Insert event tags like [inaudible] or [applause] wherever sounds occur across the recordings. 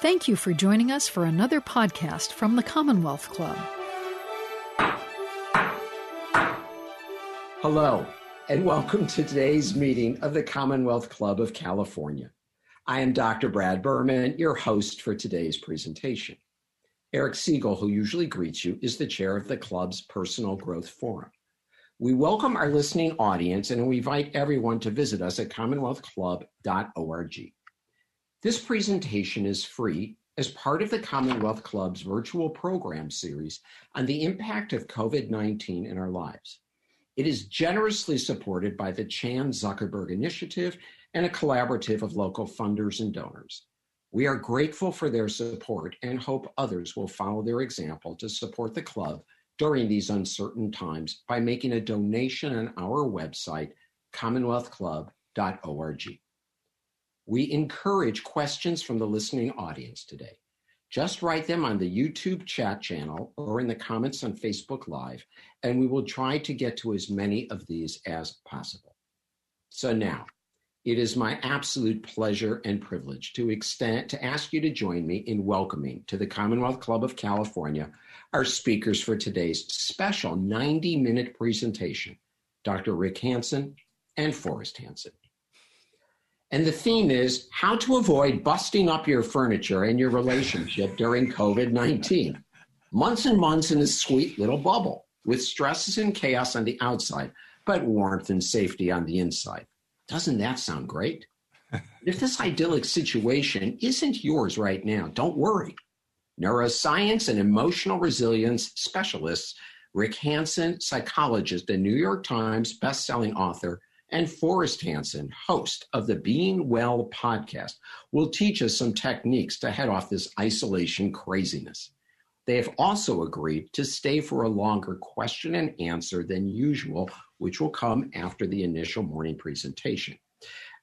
Thank you for joining us for another podcast from the Commonwealth Club. Hello, and welcome to today's meeting of the Commonwealth Club of California. I am Dr. Brad Berman, your host for today's presentation. Eric Siegel, who usually greets you, is the chair of the club's Personal Growth Forum. We welcome our listening audience and we invite everyone to visit us at commonwealthclub.org. This presentation is free as part of the Commonwealth Club's virtual program series on the impact of COVID 19 in our lives. It is generously supported by the Chan Zuckerberg Initiative and a collaborative of local funders and donors. We are grateful for their support and hope others will follow their example to support the club during these uncertain times by making a donation on our website, commonwealthclub.org. We encourage questions from the listening audience today. Just write them on the YouTube chat channel or in the comments on Facebook Live, and we will try to get to as many of these as possible. So now, it is my absolute pleasure and privilege to extend to ask you to join me in welcoming to the Commonwealth Club of California our speakers for today's special 90-minute presentation, Dr. Rick Hanson and Forrest Hanson. And the theme is how to avoid busting up your furniture and your relationship during COVID 19. Months and months in a sweet little bubble with stresses and chaos on the outside, but warmth and safety on the inside. Doesn't that sound great? [laughs] if this idyllic situation isn't yours right now, don't worry. Neuroscience and emotional resilience specialists Rick Hanson, psychologist and New York Times bestselling author, and Forrest Hanson, host of the Being Well podcast, will teach us some techniques to head off this isolation craziness. They have also agreed to stay for a longer question and answer than usual, which will come after the initial morning presentation,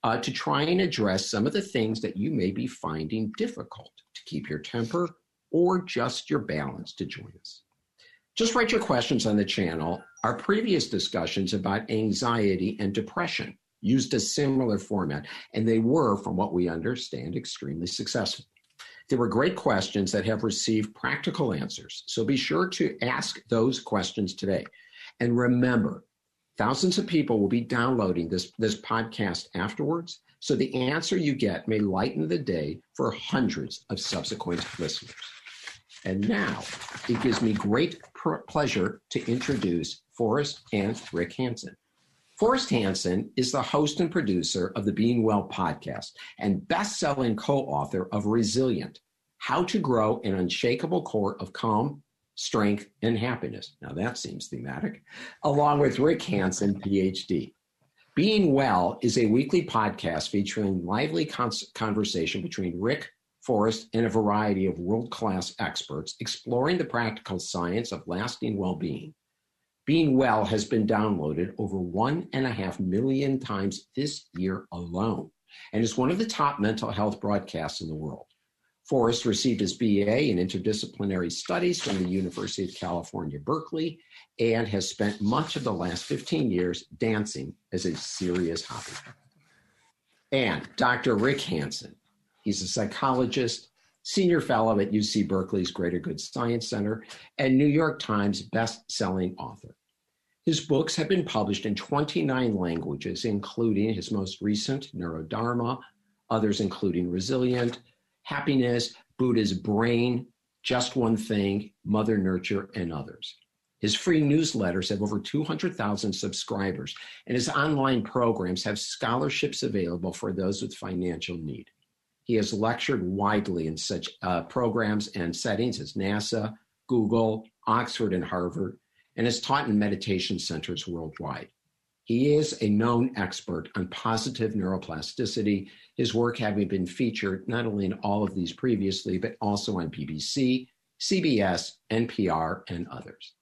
uh, to try and address some of the things that you may be finding difficult to keep your temper or just your balance to join us. Just write your questions on the channel. Our previous discussions about anxiety and depression used a similar format, and they were, from what we understand, extremely successful. There were great questions that have received practical answers, so be sure to ask those questions today. And remember, thousands of people will be downloading this, this podcast afterwards, so the answer you get may lighten the day for hundreds of subsequent listeners. And now it gives me great pr- pleasure to introduce Forrest and Rick Hanson. Forrest Hanson is the host and producer of the Being Well podcast and best-selling co-author of Resilient: How to Grow an Unshakable Core of Calm, Strength, and Happiness. Now that seems thematic. Along with Rick Hanson, PhD. Being Well is a weekly podcast featuring lively conversation between Rick, Forrest, and a variety of world class experts exploring the practical science of lasting well being. Being Well has been downloaded over one and a half million times this year alone and is one of the top mental health broadcasts in the world. Forrest received his BA in interdisciplinary studies from the University of California, Berkeley, and has spent much of the last 15 years dancing as a serious hobby. And Dr. Rick Hanson He's a psychologist, senior fellow at UC Berkeley's Greater Good Science Center, and New York Times best-selling author. His books have been published in 29 languages, including his most recent, Neurodharma, others including Resilient, Happiness, Buddha's Brain, Just One Thing, Mother Nurture, and others. His free newsletters have over 200,000 subscribers, and his online programs have scholarships available for those with financial need. He has lectured widely in such uh, programs and settings as NASA, Google, Oxford, and Harvard, and has taught in meditation centers worldwide. He is a known expert on positive neuroplasticity, his work having been featured not only in all of these previously, but also on BBC, CBS, NPR, and others.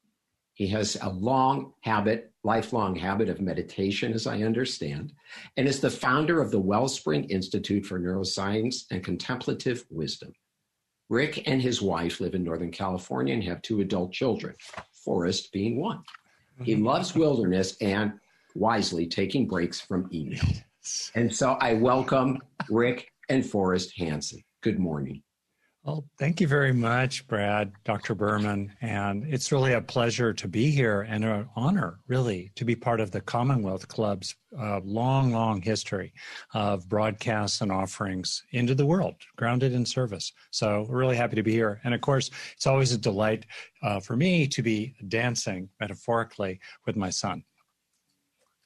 He has a long habit, lifelong habit of meditation, as I understand, and is the founder of the Wellspring Institute for Neuroscience and Contemplative Wisdom. Rick and his wife live in Northern California and have two adult children, Forrest being one. He mm-hmm. loves wilderness and wisely taking breaks from email. And so I welcome Rick and Forrest Hanson. Good morning. Well, thank you very much, Brad, Dr. Berman. And it's really a pleasure to be here and an honor, really, to be part of the Commonwealth Club's uh, long, long history of broadcasts and offerings into the world, grounded in service. So, really happy to be here. And of course, it's always a delight uh, for me to be dancing metaphorically with my son.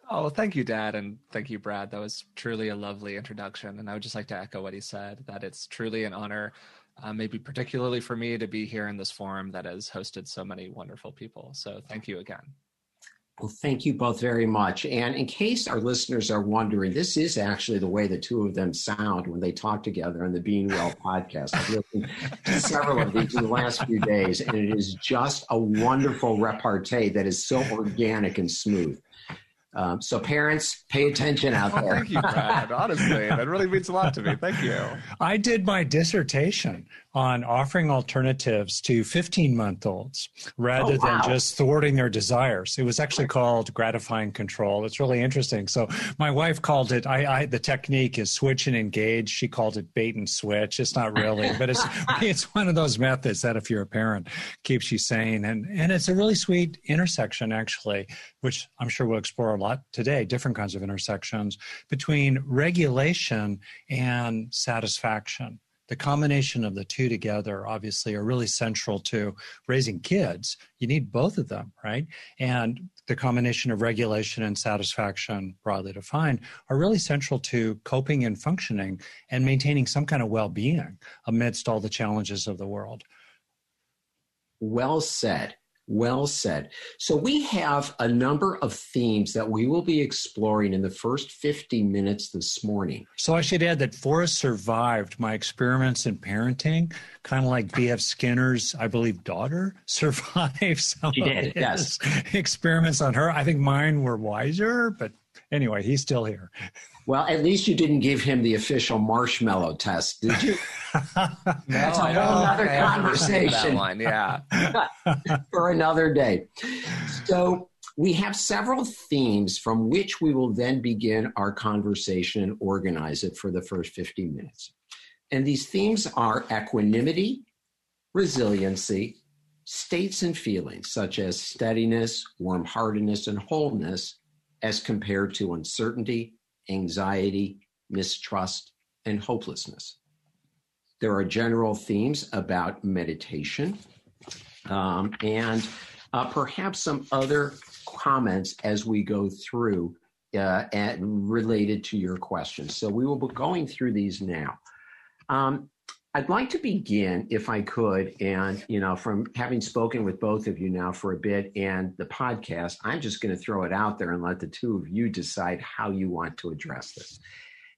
Oh, thank you, Dad, and thank you, Brad. That was truly a lovely introduction. And I would just like to echo what he said that it's truly an honor uh, maybe particularly for me to be here in this forum that has hosted so many wonderful people. So thank you again. Well, thank you both very much. And in case our listeners are wondering, this is actually the way the two of them sound when they talk together on the Being Well podcast. I've listened to several of these in the last few days, and it is just a wonderful repartee that is so organic and smooth. Um, so parents, pay attention out there. Thank you, Brad. [laughs] Honestly, that really means a lot to me. Thank you. I did my dissertation on offering alternatives to 15 month olds rather oh, wow. than just thwarting their desires. It was actually called gratifying control. It's really interesting. So my wife called it, I, I the technique is switch and engage. She called it bait and switch. It's not really, but it's, [laughs] [laughs] it's one of those methods that if you're a parent keeps you sane. And, and it's a really sweet intersection actually, which I'm sure we'll explore a lot today, different kinds of intersections between regulation and satisfaction. The combination of the two together obviously are really central to raising kids. You need both of them right? And the combination of regulation and satisfaction broadly defined are really central to coping and functioning and maintaining some kind of well-being amidst all the challenges of the world. Well said well said. So, we have a number of themes that we will be exploring in the first 50 minutes this morning. So, I should add that Forrest survived my experiments in parenting, kind of like B.F. Skinner's, I believe, daughter [laughs] survived some she did, yes. experiments on her. I think mine were wiser, but anyway, he's still here. Well, at least you didn't give him the official marshmallow test, did you? [laughs] That's a whole other conversation. One, yeah. [laughs] For another day. So we have several themes from which we will then begin our conversation and organize it for the first 50 minutes. And these themes are equanimity, resiliency, states and feelings such as steadiness, warm heartedness, and wholeness as compared to uncertainty, anxiety, mistrust, and hopelessness. There are general themes about meditation um, and uh, perhaps some other comments as we go through uh, related to your questions. So we will be going through these now. Um, I'd like to begin, if I could, and you know, from having spoken with both of you now for a bit and the podcast, I'm just going to throw it out there and let the two of you decide how you want to address this.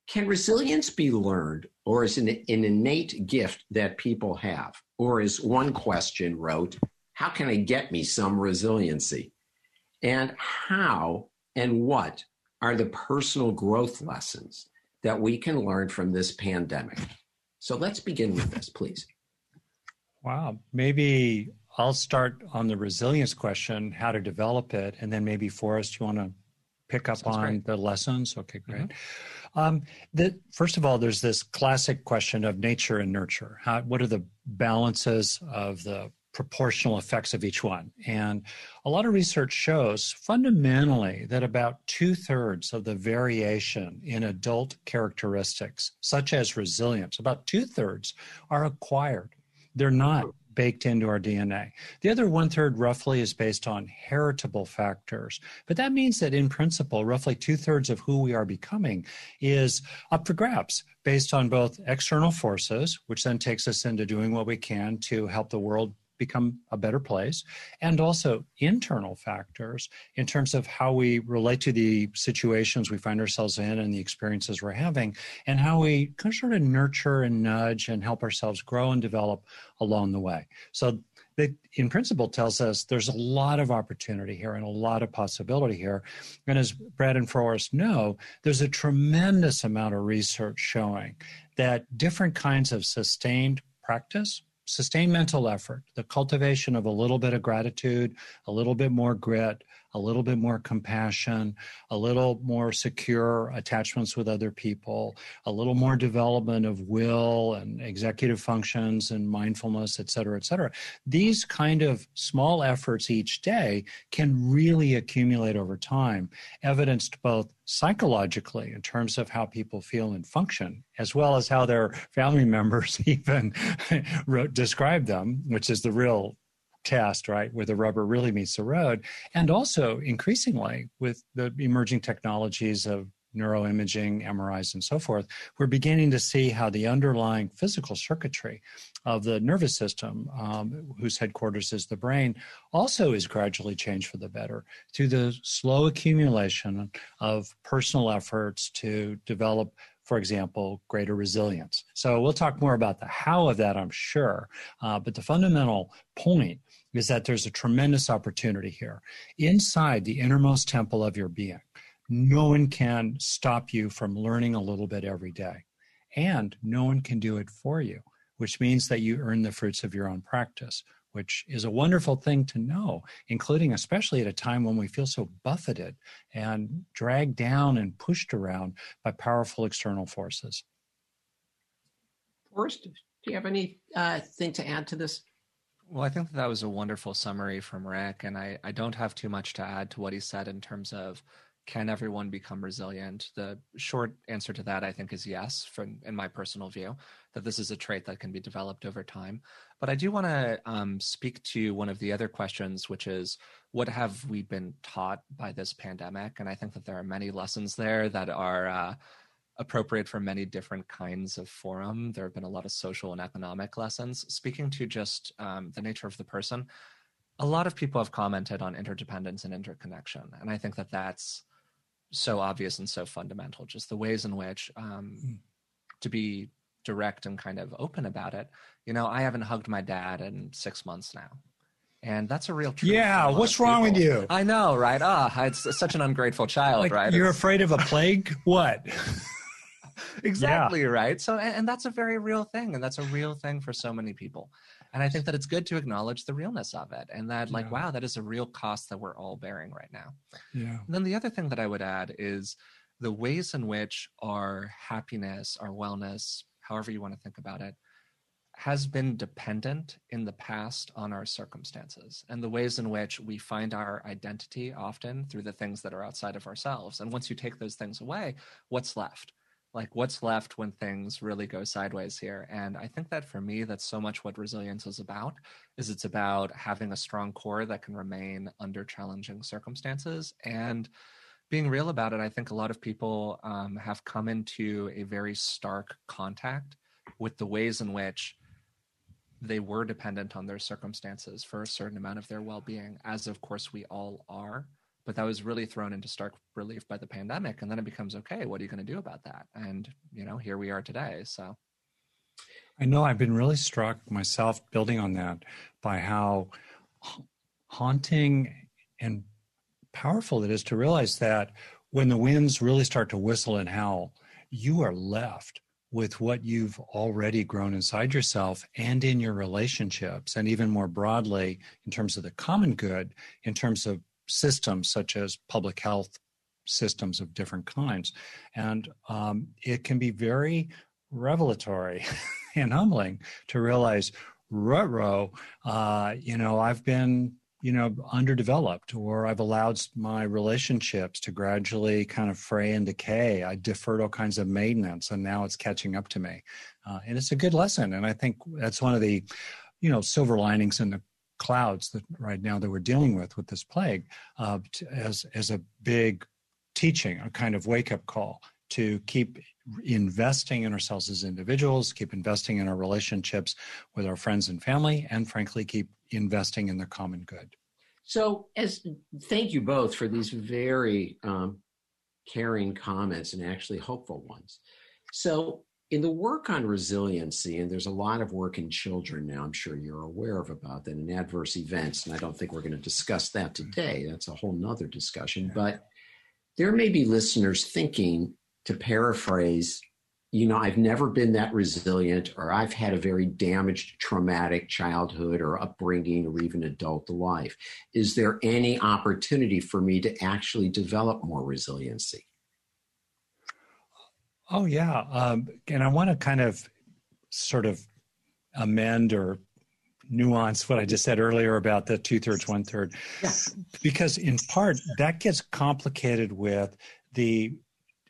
Can resilience be learned, or is it an innate gift that people have? Or as one question wrote, how can I get me some resiliency? And how and what are the personal growth lessons that we can learn from this pandemic? So let's begin with this, please. Wow. Maybe I'll start on the resilience question, how to develop it, and then maybe Forrest, you want to pick up Sounds on great. the lessons? Okay, great. Mm-hmm. Um, the, first of all, there's this classic question of nature and nurture. How, what are the balances of the proportional effects of each one. And a lot of research shows fundamentally that about two thirds of the variation in adult characteristics, such as resilience, about two thirds are acquired. They're not baked into our DNA. The other one third roughly is based on heritable factors. But that means that in principle, roughly two thirds of who we are becoming is up for grabs based on both external forces, which then takes us into doing what we can to help the world become a better place, and also internal factors in terms of how we relate to the situations we find ourselves in and the experiences we're having, and how we of sort of nurture and nudge and help ourselves grow and develop along the way. So that in principle tells us there's a lot of opportunity here and a lot of possibility here. And as Brad and Forrest know, there's a tremendous amount of research showing that different kinds of sustained practice sustained mental effort, the cultivation of a little bit of gratitude, a little bit more grit, a little bit more compassion, a little more secure attachments with other people, a little more development of will and executive functions and mindfulness, et cetera, et cetera. These kind of small efforts each day can really accumulate over time, evidenced both psychologically in terms of how people feel and function, as well as how their family [laughs] members even [laughs] describe them, which is the real test, right, where the rubber really meets the road. And also, increasingly, with the emerging technologies of neuroimaging, MRIs, and so forth, we're beginning to see how the underlying physical circuitry of the nervous system, um, whose headquarters is the brain, also is gradually changed for the better through the slow accumulation of personal efforts to develop for example, greater resilience. So we'll talk more about the how of that, I'm sure. Uh, but the fundamental point is that there's a tremendous opportunity here. Inside the innermost temple of your being, no one can stop you from learning a little bit every day. And no one can do it for you, which means that you earn the fruits of your own practice which is a wonderful thing to know, including especially at a time when we feel so buffeted and dragged down and pushed around by powerful external forces. Forrest, do you have anything uh, to add to this? Well, I think that, that was a wonderful summary from Rick, and I, I don't have too much to add to what he said in terms of can everyone become resilient? The short answer to that, I think, is yes, from in my personal view, that this is a trait that can be developed over time. But I do want to um, speak to one of the other questions, which is what have we been taught by this pandemic? And I think that there are many lessons there that are uh, appropriate for many different kinds of forum. There have been a lot of social and economic lessons. Speaking to just um, the nature of the person, a lot of people have commented on interdependence and interconnection. And I think that that's so obvious and so fundamental just the ways in which um, mm. to be direct and kind of open about it you know i haven't hugged my dad in six months now. And that's a real truth yeah what's wrong with you? I know right? Ah it's such an ungrateful child like right? you're it's... afraid of a plague? What? [laughs] Exactly yeah. right? So and, and that's a very real thing and that's a real thing for so many people. And i think that it's good to acknowledge the realness of it and that like yeah. wow that is a real cost that we're all bearing right now. Yeah. And then the other thing that i would add is the ways in which our happiness our wellness however you want to think about it has been dependent in the past on our circumstances and the ways in which we find our identity often through the things that are outside of ourselves. And once you take those things away, what's left? like what's left when things really go sideways here and i think that for me that's so much what resilience is about is it's about having a strong core that can remain under challenging circumstances and being real about it i think a lot of people um, have come into a very stark contact with the ways in which they were dependent on their circumstances for a certain amount of their well-being as of course we all are. But that was really thrown into stark relief by the pandemic and then it becomes okay what are you going to do about that? And you know here we are today so. I know i've been really struck myself building on that by how haunting and powerful it is to realize that when the winds really start to whistle and howl you are left with what you've already grown inside yourself and in your relationships, and even more broadly in terms of the common good, in terms of systems such as public health systems of different kinds. And um, it can be very revelatory [laughs] and humbling to realize, row, uh, you know, I've been, you know, underdeveloped or I've allowed my relationships to gradually kind of fray and decay. I deferred all kinds of maintenance and now it's catching up to me. Uh, and it's a good lesson. And I think that's one of the, you know, silver linings in the clouds that right now that we're dealing with with this plague uh, to, as as a big teaching, a kind of wake up call to keep investing in ourselves as individuals, keep investing in our relationships with our friends and family, and frankly, keep investing in the common good. So, as thank you both for these very um, caring comments and actually hopeful ones. So, in the work on resiliency, and there's a lot of work in children now, I'm sure you're aware of about that, in adverse events, and I don't think we're going to discuss that today. That's a whole nother discussion. But there may be listeners thinking, to paraphrase you know, I've never been that resilient, or I've had a very damaged, traumatic childhood or upbringing, or even adult life. Is there any opportunity for me to actually develop more resiliency? Oh, yeah. Um, and I want to kind of sort of amend or nuance what I just said earlier about the two thirds, one third. Yeah. Because in part, that gets complicated with the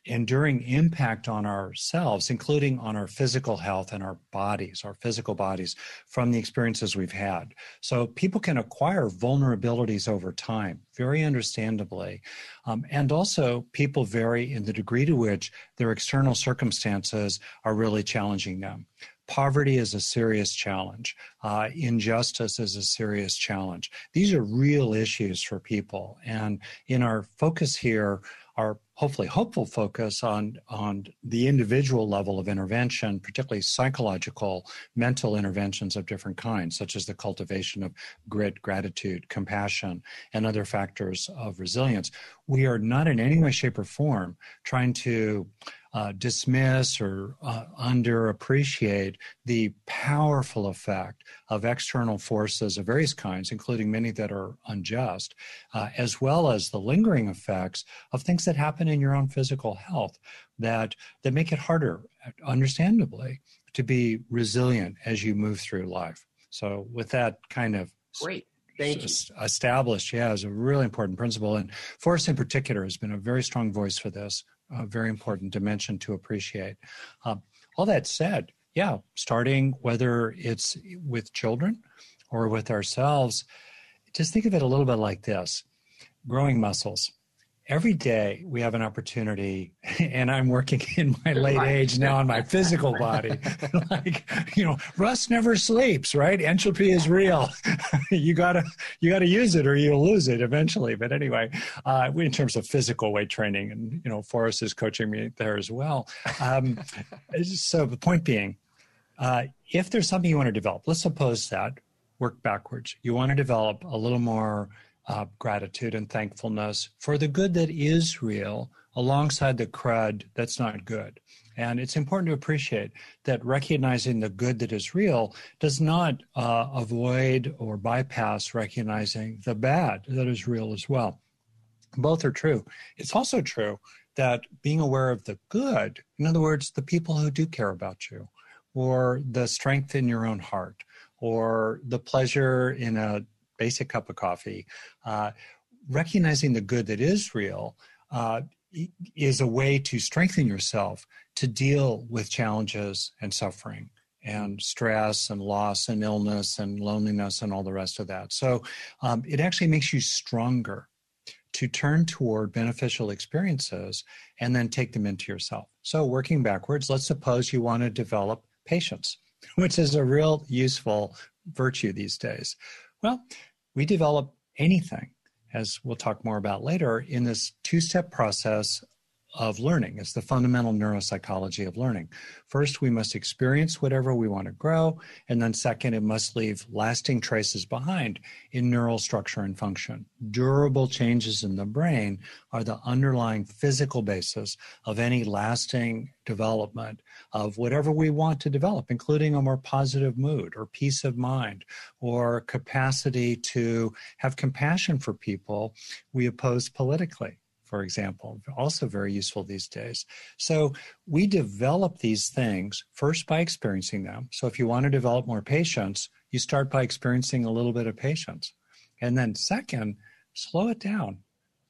enduring impact on ourselves, including on our physical health and our bodies, our physical bodies, from the experiences we've had. So people can acquire vulnerabilities over time, very understandably. Um, and also, people vary in the degree to which their external circumstances are really challenging them. Poverty is a serious challenge. Uh, injustice is a serious challenge. These are real issues for people. And in our focus here, our hopefully hopeful focus on on the individual level of intervention, particularly psychological, mental interventions of different kinds, such as the cultivation of grit, gratitude, compassion, and other factors of resilience. We are not in any way, shape, or form trying to uh, dismiss or uh, underappreciate the powerful effect of external forces of various kinds, including many that are unjust, uh, as well as the lingering effects of things that happen in your own physical health that that make it harder, understandably, to be resilient as you move through life. So, with that kind of great. Thank you. Established, yeah, is a really important principle. And Forrest, in particular, has been a very strong voice for this a very important dimension to appreciate. Um, all that said, yeah, starting whether it's with children or with ourselves, just think of it a little bit like this growing muscles every day we have an opportunity [laughs] and i'm working in my late right. age now on my physical body. [laughs] Like you know rust never sleeps right? Entropy is real. [laughs] You gotta you gotta use it or you'll lose it eventually. But anyway uh, in terms of physical weight training and you know forrest is coaching me there as well. Um, so the point being uh, if there's something you want to develop let's suppose that work backwards. You want to develop a little more uh, gratitude and thankfulness for the good that is real alongside the crud that's not good. And it's important to appreciate that recognizing the good that is real does not uh, avoid or bypass recognizing the bad that is real as well. Both are true. It's also true that being aware of the good, in other words, the people who do care about you, or the strength in your own heart, or the pleasure in a basic cup of coffee, uh, recognizing the good that is real uh, is a way to strengthen yourself to deal with challenges and suffering and stress and loss and illness and loneliness and all the rest of that. So um, it actually makes you stronger to turn toward beneficial experiences and then take them into yourself. So, working backwards, let's suppose you want to develop patience, [laughs] which is a real useful virtue these days. Well, we develop anything, as we'll talk more about later, in this two step process of learning. It's the fundamental neuropsychology of learning. First, we must experience whatever we want to grow. And then, second, it must leave lasting traces behind in neural structure and function. Durable changes in the brain are the underlying physical basis of any lasting development of whatever we want to develop, including a more positive mood or peace of mind or capacity to have compassion for people we oppose politically for example, also very useful these days. So we develop these things first by experiencing them. So if you want to develop more patience, you start by experiencing a little bit of patience. And then, second, slow it down.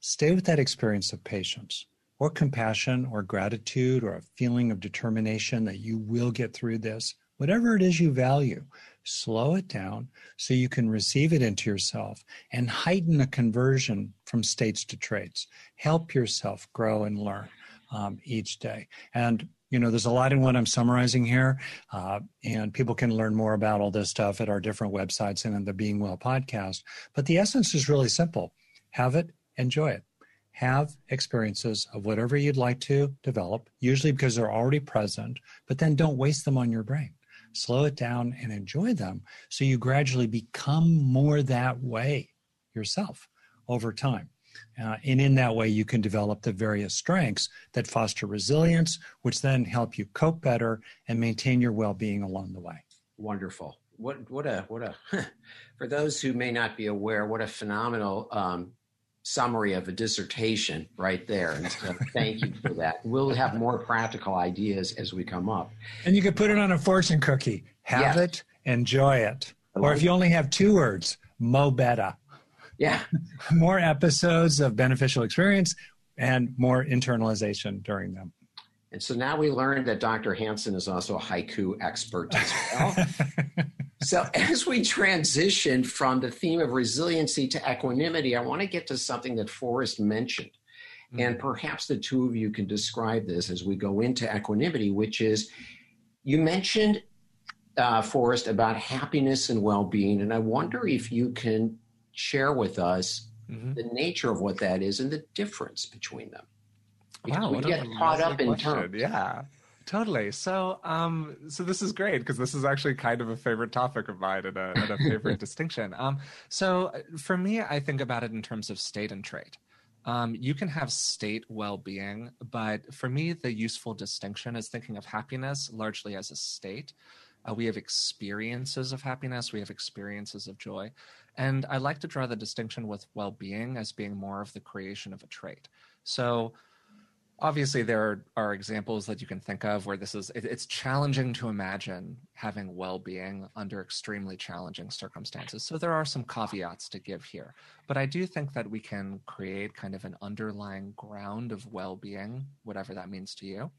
Stay with that experience of patience or compassion or gratitude or a feeling of determination that you will get through this. Whatever it is you value, slow it down so you can receive it into yourself and heighten a conversion from states to traits. Help yourself grow and learn um, each day. And you know, there's a lot in what I'm summarizing here, uh, and people can learn more about all this stuff at our different websites and in the Being Well podcast. But the essence is really simple have it, enjoy it. Have experiences of whatever you'd like to develop, usually because they're already present, but then don't waste them on your brain slow it down and enjoy them so you gradually become more that way yourself over time. Uh, and in that way, you can develop the various strengths that foster resilience, which then help you cope better and maintain your well being along the way. Wonderful. What, what a, what a, [laughs] for those who may not be aware, what a phenomenal um, summary of a dissertation right there. And so thank you for that. We'll have more practical ideas as we come up. And you could put it on a fortune cookie. Have it, enjoy it. Or if you only have two words, mo better. Yeah. [laughs] more episodes of beneficial experience and more internalization during them. And so now we learned that Dr. Hanson is also a haiku expert as well. [laughs] so as we transition from the theme of resiliency to equanimity, I want to get to something that Forrest mentioned. Mm-hmm. And perhaps the two of you can describe this as we go into equanimity, which is you mentioned, uh, Forrest, about happiness and well being. And I wonder if you can share with us mm-hmm. the nature of what that is and the difference between them. Because wow, we get caught up in terms. Yeah. Totally. So, um, so this is great because this is actually kind of a favorite topic of mine and a, and a favorite [laughs] distinction. Um, so, uh, for me, I think about it in terms of state and trait. Um, you can have state well-being, but for me, the useful distinction is thinking of happiness largely as a state. Uh, we have experiences of happiness, we have experiences of joy, and I like to draw the distinction with well-being as being more of the creation of a trait. So obviously there are, examples that you can think of where this is it, it's challenging to imagine having well-being under extremely challenging circumstances so there are some caveats to give here but i do think that we can create kind of an underlying ground of well-being whatever that means to you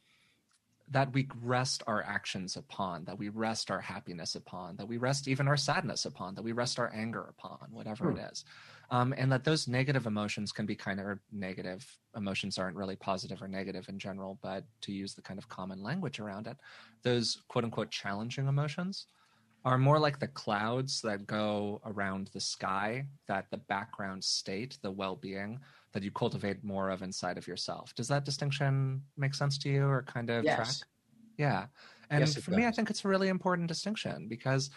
that we rest our actions upon, that we rest our happiness upon, that we rest even our sadness upon, that we rest our anger upon, whatever hmm. it is. Um, and that those negative emotions can be kind of negative. Emotions aren't really positive or negative in general, but to use the kind of common language around it, those quote unquote challenging emotions are more like the clouds that go around the sky, that the background state, the well being, that you cultivate more of inside of yourself. Does that distinction make sense to you or kind of yes. track? Yeah. And yes, for does. me, I think it's a really important distinction because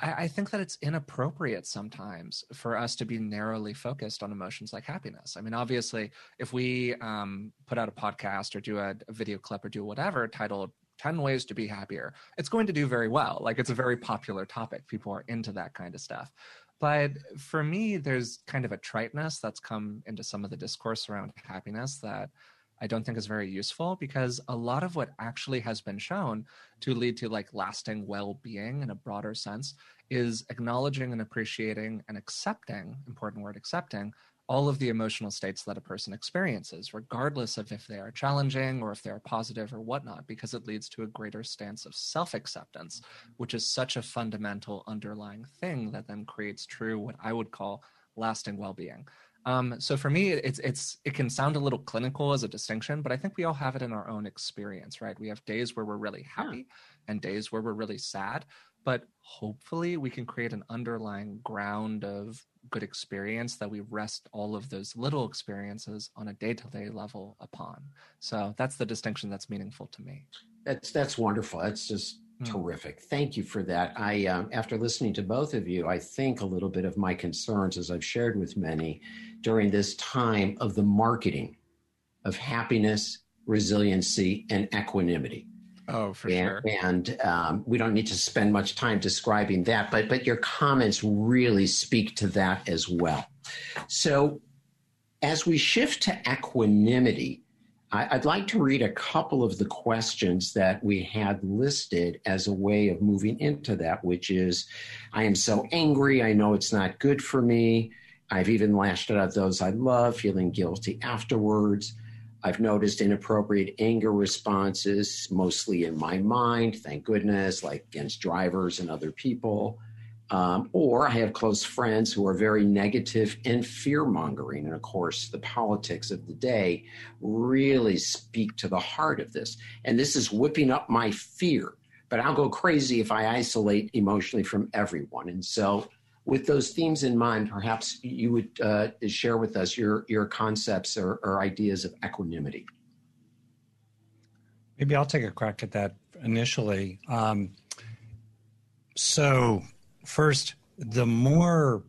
I, I, think that it's inappropriate sometimes for us to be narrowly focused on emotions like happiness. I mean, obviously, if we um, put out a podcast or do a, a video clip or do whatever titled 10 ways to be happier, it's going to do very well. Like, it's a very popular topic. People are into that kind of stuff. But for me, there's kind of a triteness that's come into some of the discourse around happiness that I don't think is very useful because a lot of what actually has been shown to lead to like lasting well-being in a broader sense is acknowledging and appreciating and accepting, important word accepting, all of the emotional states that a person experiences, regardless of if they are challenging or if they are positive or whatnot, because it leads to a greater stance of self acceptance, which is such a fundamental underlying thing that then creates true, what I would call lasting well being. Um, so for me, it's it's it can sound a little clinical as a distinction, but I think we all have it in our own experience, right? We have days where we're really happy and days where we're really sad, but hopefully we can create an underlying ground of good experience that we rest all of those little experiences on a day-to-day level upon so that's the distinction that's meaningful to me that's that's wonderful that's just. Terrific thank you for that i um, after listening to both of you i think a little bit of my concerns as i've shared with many during this time of the marketing of happiness resiliency and equanimity Oh, for and, sure. And um, we don't need to spend much time describing that, but but your comments really speak to that as well. So, as we shift to equanimity, I, I'd like to read a couple of the questions that we had listed as a way of moving into that, which is, I am so angry. I know it's not good for me. I've even lashed out at those I love, feeling guilty afterwards. I've noticed inappropriate anger responses, mostly in my mind, thank goodness, like against drivers and other people. Um, or I have close friends who are very negative and fear mongering. And of course, the politics of the day really speak to the heart of this. And this is whipping up my fear. But I'll go crazy if I isolate emotionally from everyone. And so with those themes in mind, perhaps you would uh, share with us your your concepts or, or, ideas of equanimity. Maybe I'll take a crack at that initially. Um, so, first, the more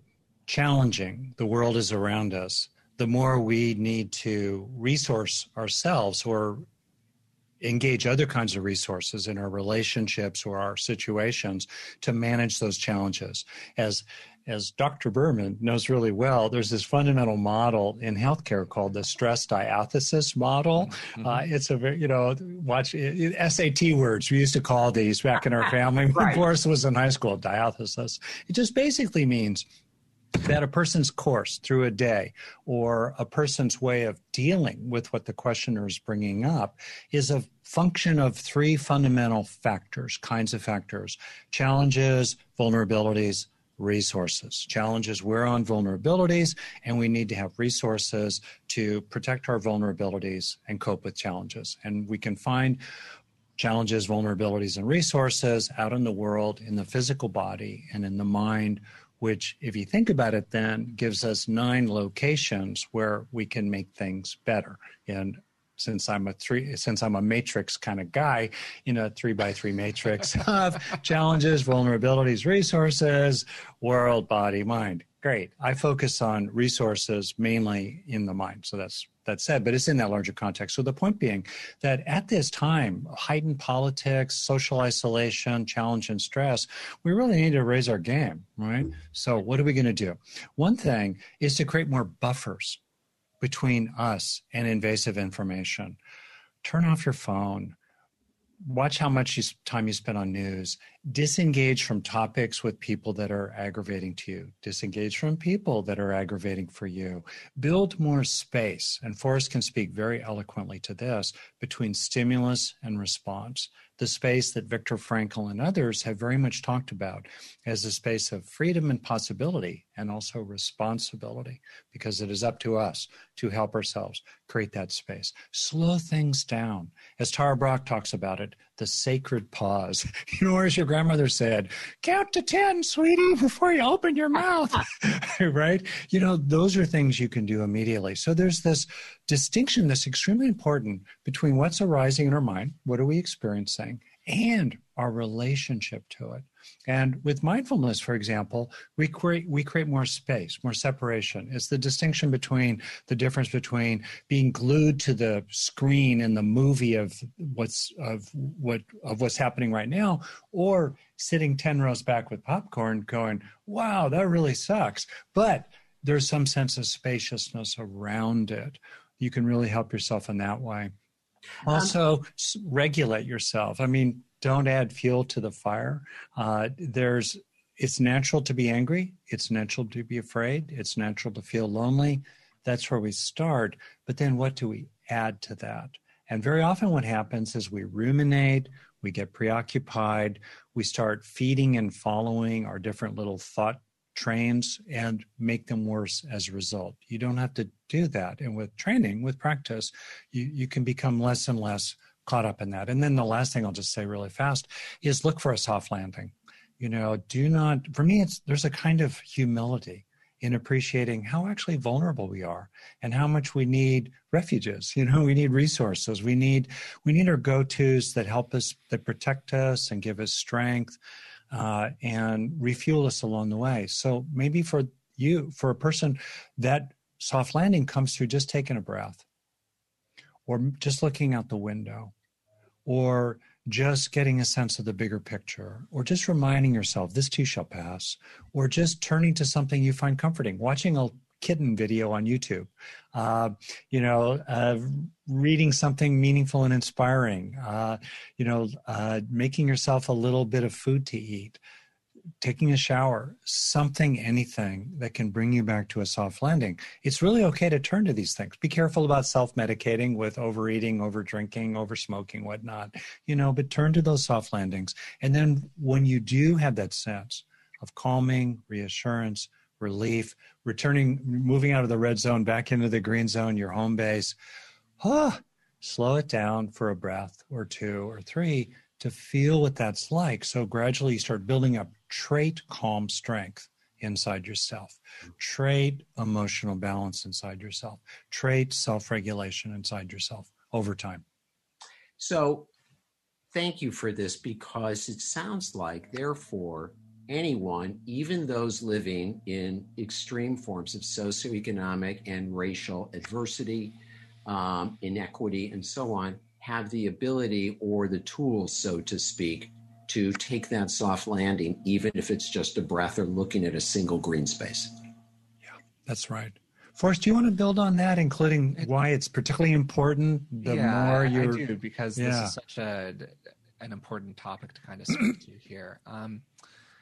challenging the world is around us, the more we need to resource ourselves or engage other kinds of resources in our relationships or our situations to manage those challenges. As as Dr. Berman knows really well, there's this fundamental model in healthcare called the stress diathesis model. Mm-hmm. Uh, it's a very, you know, watch it, SAT words. We used to call these back in our [laughs] family right. when Forrest was in high school, diathesis. It just basically means that a person's course through a day or a person's way of dealing with what the questioner is bringing up is a function of three fundamental factors, kinds of factors challenges, vulnerabilities, resources. Challenges, we're on vulnerabilities, and we need to have resources to protect our vulnerabilities and cope with challenges. And we can find challenges, vulnerabilities, and resources out in the world, in the physical body, and in the mind which, if you think about it, then gives us nine locations where we can make things better. And since I'm a three, since I'm a matrix kind of guy, in a three by three matrix [laughs] of challenges, vulnerabilities, resources, world, body, mind. Great. I focus on resources mainly in the mind. So that's that said, but it's in that larger context. So the point being that at this time, heightened politics, social isolation, challenge, and stress, we really need to raise our game, right? So what are we going to do? One thing is to create more buffers between us and invasive information. Turn off your phone watch how much you, time you spend on news disengage from topics with people that are aggravating to you disengage from people that are aggravating for you build more space and forrest can speak very eloquently to this between stimulus and response the space that Viktor Frankl and others have very much talked about as a space of freedom and possibility and also responsibility, because it is up to us to help ourselves create that space. Slow things down. As Tara Brach talks about it, the sacred pause. [laughs] You know, as your grandmother said, count to 10, sweetie, before you open your mouth, [laughs] right? You know, those are things you can do immediately. So there's this distinction that's extremely important between what's arising in our mind, what are we experiencing, and our relationship to it. And with mindfulness, for example, we create we create more space, more separation. It's the distinction between the difference between being glued to the screen in the movie of what's of what of what's happening right now, or sitting ten rows back with popcorn, going, "Wow, that really sucks," but there's some sense of spaciousness around it you can really help yourself in that way. Um, also, um, regulate yourself. I mean, don't add fuel to the fire. Uh, there's it's natural to be angry. It's natural to be afraid. It's natural to feel lonely. That's where we start. But then what do we add to that? And very often what happens is we ruminate, we get preoccupied, we start feeding and following our different little thought trains and make them worse as a result. You don't have to do that. And with training, with practice, you, you can become less and less caught up in that. And then the last thing I'll just say really fast is look for a soft landing. You know, do not, for me, it's there's a kind of humility in appreciating how actually vulnerable we are and how much we need refuges you know we need resources we need we need our go-to's that help us that protect us and give us strength uh, and refuel us along the way. So maybe for you, for a person, that soft landing comes through just taking a breath, or just looking out the window, or just getting a sense of the bigger picture, or just reminding yourself this too shall pass, or just turning to something you find comforting, watching a kitten video on YouTube, uh, you know, uh, reading something meaningful and inspiring, uh, you know, uh, making yourself a little bit of food to eat, taking a shower, something, anything that can bring you back to a soft landing. It's really okay to turn to these things. Be careful about self medicating with overeating, over drinking, over smoking, whatnot, you know, but turn to those soft landings. And then when you do have that sense of calming, reassurance, relief, returning, moving out of the red zone back into the green zone, your home base. Ah, slow it down for a breath or two or three to feel what that's like. So gradually you start building up trait calm strength inside yourself, trait emotional balance inside yourself, trait self regulation inside yourself over time. So thank you for this because it sounds like, therefore, anyone, even those living in extreme forms of socioeconomic and racial adversity, um, inequity, and so on, have the ability or the tools, so to speak, to take that soft landing, even if it's just a breath or looking at a single green space. Yeah, that's right. Forrest, do you want to build on that, including why it's particularly important? The yeah, more you're, I do because yeah. this is such a an important topic to kind of speak to here. Um,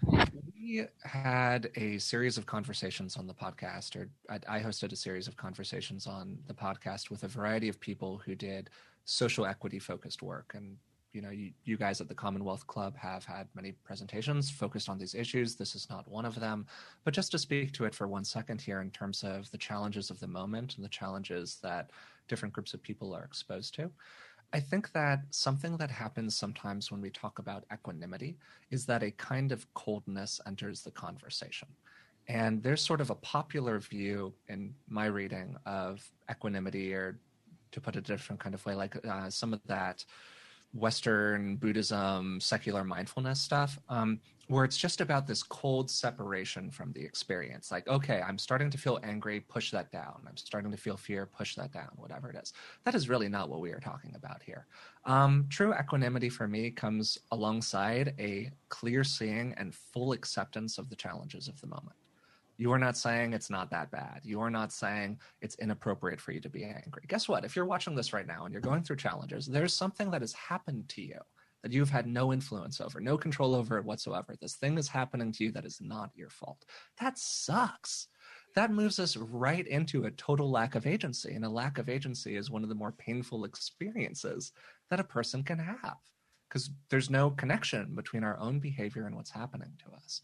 we had a series of conversations on the podcast, or I, I hosted a series of conversations on the podcast with a variety of people who did social equity focused work, and you know you, you guys at the commonwealth club have had many presentations focused on these issues. This is not one of them. But just to speak to it for one second here in terms of the challenges of the moment and the challenges that different groups of people are exposed to I think that something that happens sometimes when we talk about equanimity is that a kind of coldness enters the conversation. And there's sort of a popular view in my reading of equanimity, or to put it a different kind of way, like uh, some of that Western Buddhism, secular mindfulness stuff, um, where it's just about this cold separation from the experience. Like, okay, I'm starting to feel angry, push that down. I'm starting to feel fear, push that down, whatever it is. That is really not what we are talking about here. Um, true equanimity for me comes alongside a clear seeing and full acceptance of the challenges of the moment. You are not saying it's not that bad. You are not saying it's inappropriate for you to be angry. Guess what? If you're watching this right now and you're going through challenges, there's something that has happened to you that you've had no influence over, no control over it whatsoever. This thing is happening to you that is not your fault. That sucks. That moves us right into a total lack of agency. And a lack of agency is one of the more painful experiences that a person can have because there's no connection between our own behavior and what's happening to us.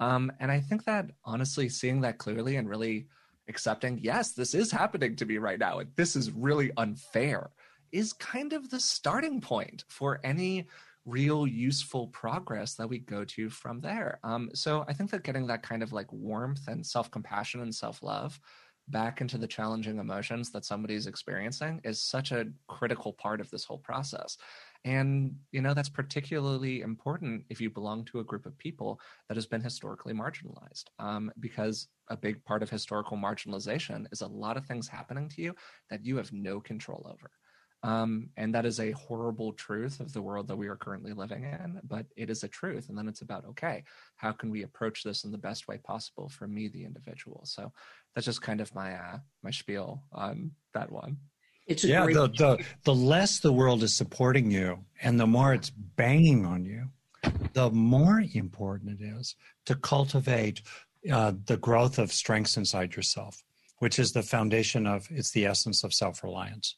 Um, and I think that honestly, seeing that clearly and really accepting, yes, this is happening to me right now, and this is really unfair, is kind of the starting point for any real useful progress that we go to from there. Um, so I think that getting that kind of like warmth and self compassion and self love back into the challenging emotions that somebody's experiencing is such a critical part of this whole process. And, you know, that's particularly important if you belong to a group of people that has been historically marginalized, um, because a big part of historical marginalization is a lot of things happening to you that you have no control over. Um, and that is a horrible truth of the world that we are currently living in, but it is a truth. And then it's about, okay, how can we approach this in the best way possible for me, the individual? So that's just kind of my, uh, my spiel on that one. It's yeah, the, the, the less the world is supporting you and the more it's banging on you, the more important it is to cultivate uh, the growth of strengths inside yourself, which is the foundation of, it's the essence of self reliance.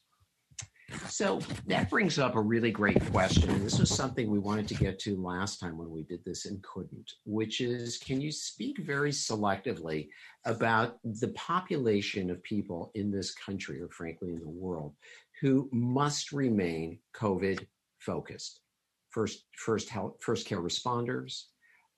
So that brings up a really great question. And this was something we wanted to get to last time when we did this and couldn't, which is can you speak very selectively about the population of people in this country, or frankly in the world, who must remain COVID focused? First, first, health, first care responders,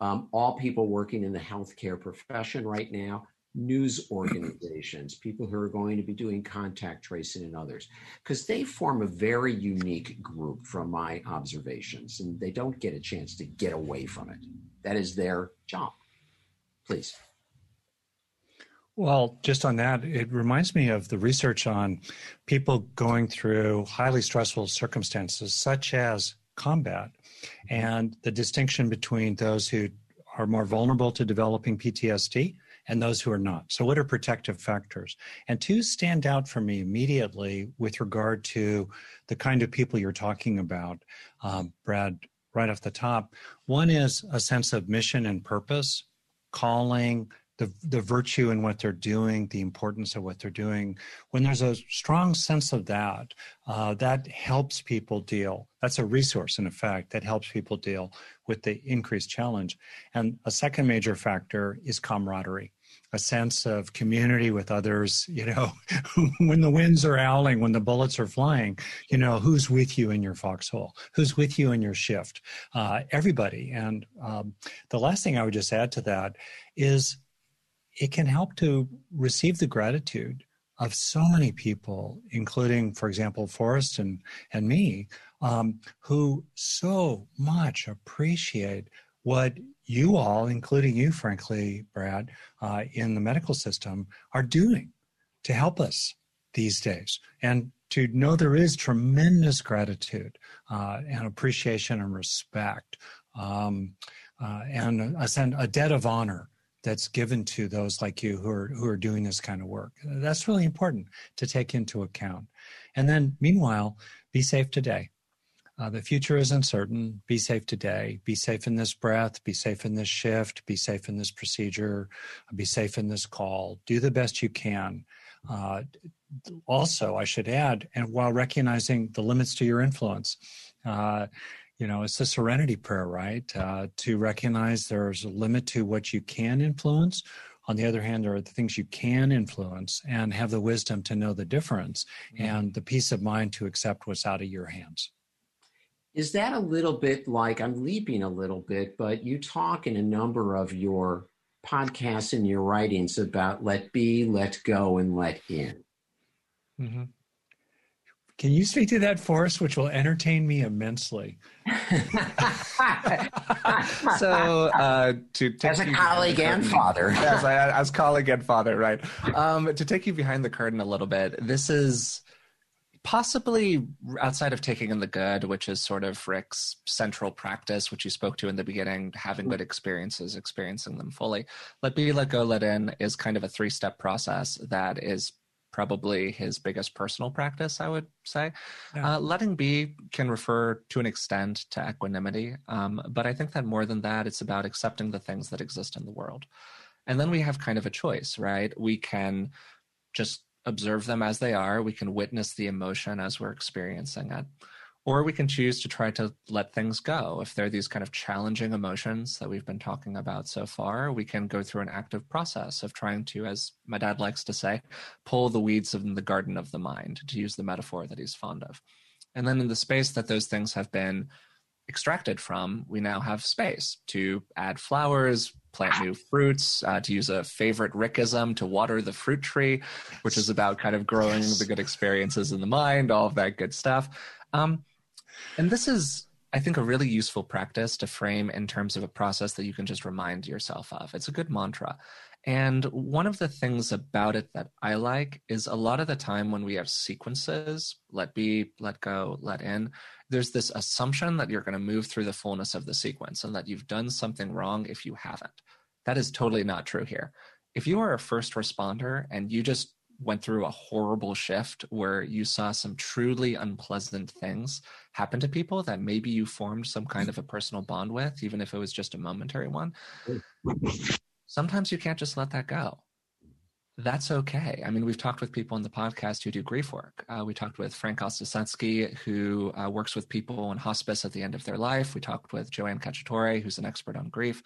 um, all people working in the healthcare profession right now, news organizations, people who are going to be doing contact tracing and others, because they form a very unique group from my observations, and they don't get a chance to get away from it. That is their job. Please. Well, just on that, it reminds me of the research on people going through highly stressful circumstances, such as combat, and the distinction between those who are more vulnerable to developing PTSD and those who are not. So, what are protective factors? And two stand out for me immediately with regard to the kind of people you're talking about, um, Brad, right off the top. One is a sense of mission and purpose, calling, the, the virtue in what they're doing, the importance of what they're doing. When there's a strong sense of that, uh, that helps people deal. That's a resource, in effect, that helps people deal with the increased challenge. And a second major factor is camaraderie a sense of community with others you know [laughs] when the winds are howling when the bullets are flying you know who's with you in your foxhole? Who's with you in your shift? Uh, everybody. And um, the last thing i would just add to that is it can help to receive the gratitude of so many people, including, for example, Forrest and, and me, um, who so much appreciate what you all, including you, frankly, Brad, uh, in the medical system, are doing to help us these days. And to know there is tremendous gratitude uh, and appreciation and respect um, uh, and a, a debt of honor that's given to those like you who are who are doing this kind of work. That's really important to take into account. And then, meanwhile, be safe today. Uh, the future is uncertain. Be safe today. Be safe in this breath. Be safe in this shift. Be safe in this procedure. Be safe in this call. Do the best you can. Uh, also, I should add, and while recognizing the limits to your influence, uh, you know, it's a serenity prayer, right? Uh, to recognize there's a limit to what you can influence. On the other hand, there are the things you can influence and have the wisdom to know the difference mm-hmm. and the peace of mind to accept what's out of your hands. Is that a little bit like I'm leaping a little bit, but you talk in a number of your podcasts and your writings about let be, let go, and let in. Mm-hmm. Can you speak to that for us, which will entertain me immensely? [laughs] so, uh, to take as a colleague and father, as, as colleague and father, right? Um, to take you behind the curtain a little bit, this is possibly outside of taking in the good, which is sort of Rick's central practice, which you spoke to in the beginning, having good experiences, experiencing them fully. Let be, let go, let in is kind of a three step process that is probably his biggest personal practice, I would say. Yeah. Uh, letting be can refer to an extent to equanimity, um, but I think that more than that, it's about accepting the things that exist in the world. And then we have kind of a choice, right? We can just observe them as they are. We can witness the emotion as we're experiencing it. Or we can choose to try to let things go. If they're these kind of challenging emotions that we've been talking about so far, we can go through an active process of trying to, as my dad likes to say, pull the weeds in the garden of the mind, to use the metaphor that he's fond of. And then in the space that those things have been extracted from, we now have space to add flowers, plant new fruits, uh, to use a favorite Rickism, to water the fruit tree, which is about kind of growing yes. the good experiences in the mind, all of that good stuff. Um, and this is, I think, a really useful practice to frame in terms of a process that you can just remind yourself of. It's a good mantra. And one of the things about it that I like is a lot of the time when we have sequences, let be, let go, let in, there's this assumption that you're going to move through the fullness of the sequence and that you've done something wrong if you haven't. That is totally not true here. If you are a first responder and you just went through a horrible shift where you saw some truly unpleasant things happen to people that maybe you formed some kind of a personal bond with, even if it was just a momentary one, [laughs] sometimes you can't just let that go that's okay. I mean, we've talked with people on the podcast who do grief work. Uh, we talked with Frank Ostaseski, who uh, works with people in hospice at the end of their life. We talked with Joanne Cacciatore, who's an expert on grief.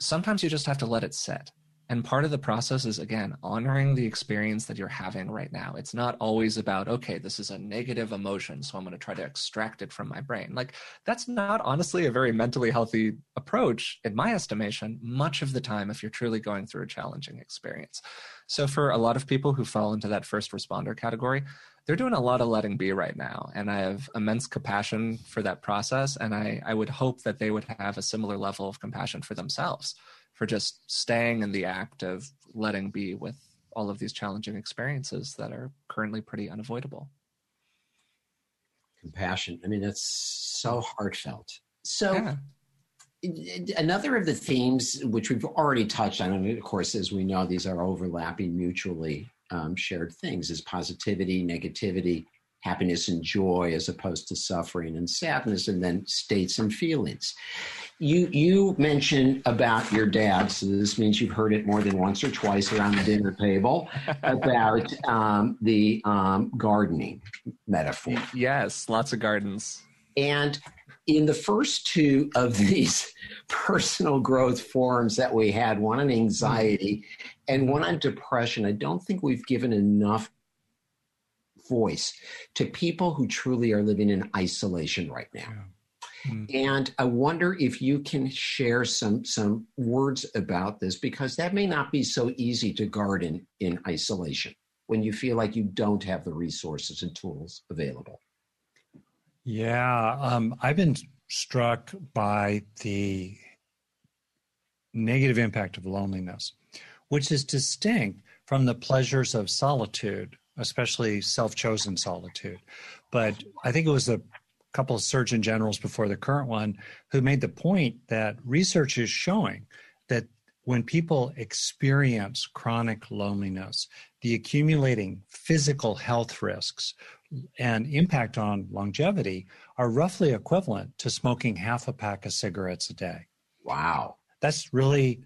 Sometimes you just have to let it sit. And part of the process is, again, honoring the experience that you're having right now. It's not always about, okay, this is a negative emotion, so I'm going to try to extract it from my brain. Like, that's not honestly a very mentally healthy approach, in my estimation, much of the time, if you're truly going through a challenging experience. So, for a lot of people who fall into that first responder category, they're doing a lot of letting be right now. And I have immense compassion for that process. And I, I would hope that they would have a similar level of compassion for themselves for just staying in the act of letting be with all of these challenging experiences that are currently pretty unavoidable. Compassion. I mean, that's so heartfelt. So, yeah. another of the themes which we've already touched on, and of course, as we know, these are overlapping, mutually um, shared things, is positivity, negativity, happiness and joy as opposed to suffering and sadness and then states and feelings. You you mentioned about your dad. So this means you've heard it more than once or twice around the dinner table [laughs] about um, the um, gardening metaphor. Yes lots of gardens. And in the first two of these [laughs] personal growth forums that we had one on anxiety and one on depression i don't think we've given enough voice to people who truly are living in isolation right now. Yeah. Mm. And I wonder if you can share some some words about this because that may not be so easy to garden in isolation when you feel like you don't have the resources and tools available. Yeah, um, I've been struck by the negative impact of loneliness, which is distinct from the pleasures of solitude, especially self chosen solitude. But I think it was a couple of surgeon generals before the current one who made the point that research is showing that when people experience chronic loneliness, the accumulating physical health risks and impact on longevity are roughly equivalent to smoking half a pack of cigarettes a day. Wow. That's really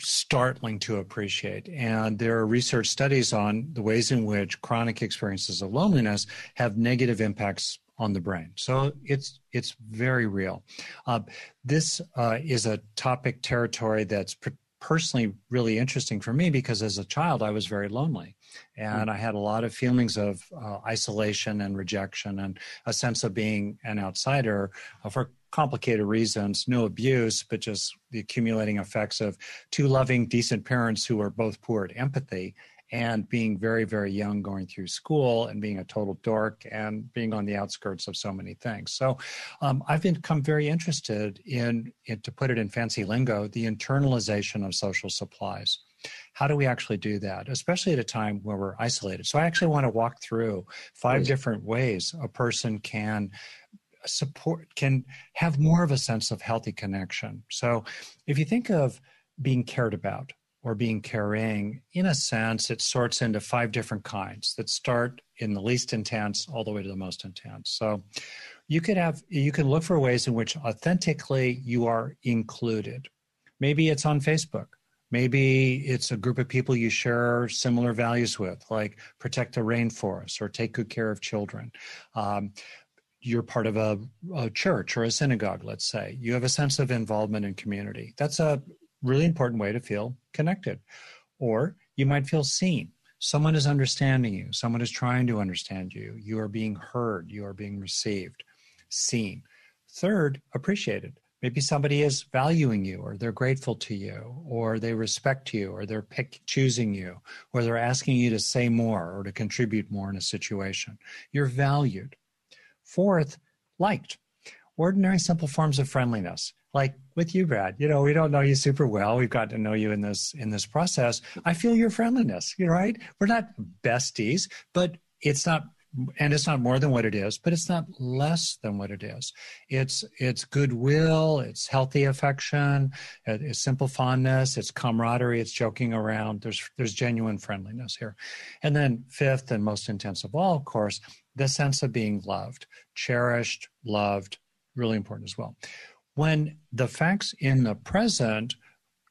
startling to appreciate. And there are research studies on the ways in which chronic experiences of loneliness have negative impacts on the brain. So it's it's very real. Uh, this uh, is a topic territory that's personally really interesting for me because as a child I was very lonely and mm. I had a lot of feelings of uh, isolation and rejection and a sense of being an outsider uh, for complicated reasons no abuse but just the accumulating effects of two loving decent parents who are both poor at empathy and being very very young going through school and being a total dork and being on the outskirts of so many things. So um, i've become very interested in, in to put it in fancy lingo the internalization of social supplies. How do we actually do that especially at a time where we're isolated? So i actually want to walk through five different ways a person can support can have more of a sense of healthy connection so if you think of being cared about or being caring, in a sense, it sorts into five different kinds that start in the least intense all the way to the most intense. So you could have you can look for ways in which authentically you are included. Maybe it's on Facebook. Maybe it's a group of people you share similar values with, like protect the rainforest or take good care of children. Um, you're part of a, a, church or a synagogue, let's say. You have a sense of involvement in community. That's a really important way to feel connected. Or you might feel seen. Someone is understanding you. Someone is trying to understand you. You are being heard. You are being received, seen. Third, appreciated. Maybe somebody is valuing you, or they're grateful to you, or they respect you, or they're pick, choosing you, or they're asking you to say more or to contribute more in a situation. You're valued. Fourth, liked. Ordinary, simple forms of friendliness. Like with you brad you know we don't know you super well. We've got to know you in this in this process. I feel your friendliness you right? We're not besties but it's not and it's not more than what it is but it's not less than what it is. It's it's goodwill it's healthy affection it's simple fondness it's camaraderie it's joking around. There's there's genuine friendliness here. And then fifth and most intense of all of course the sense of being loved cherished loved really important as well when the facts in the present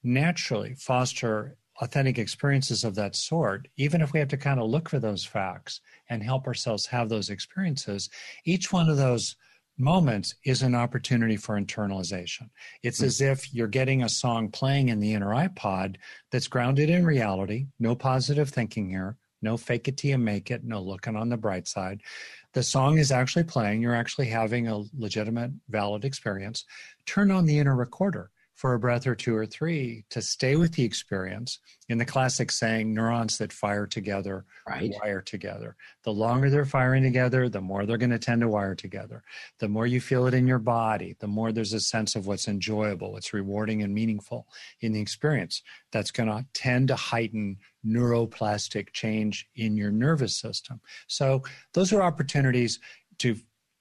naturally foster authentic experiences of that sort, even if we have to kind of look for those facts and help ourselves have those experiences, each one of those moments is an opportunity for internalization. It's mm-hmm. as if you're getting a song playing in the inner iPod that's grounded in reality, no positive thinking here, no fake it till you make it, no looking on the bright side. The song is actually playing, you're actually having a legitimate, valid experience, turn on the inner recorder for a breath or two or three to stay with the experience. In the classic saying, neurons that fire together right. wire together. The longer they're firing together, the more they're going to tend to wire together. The more you feel it in your body, the more there's a sense of what's enjoyable, what's rewarding and meaningful in the experience. That's going to tend to heighten neuroplastic change in your nervous system. So, those are opportunities to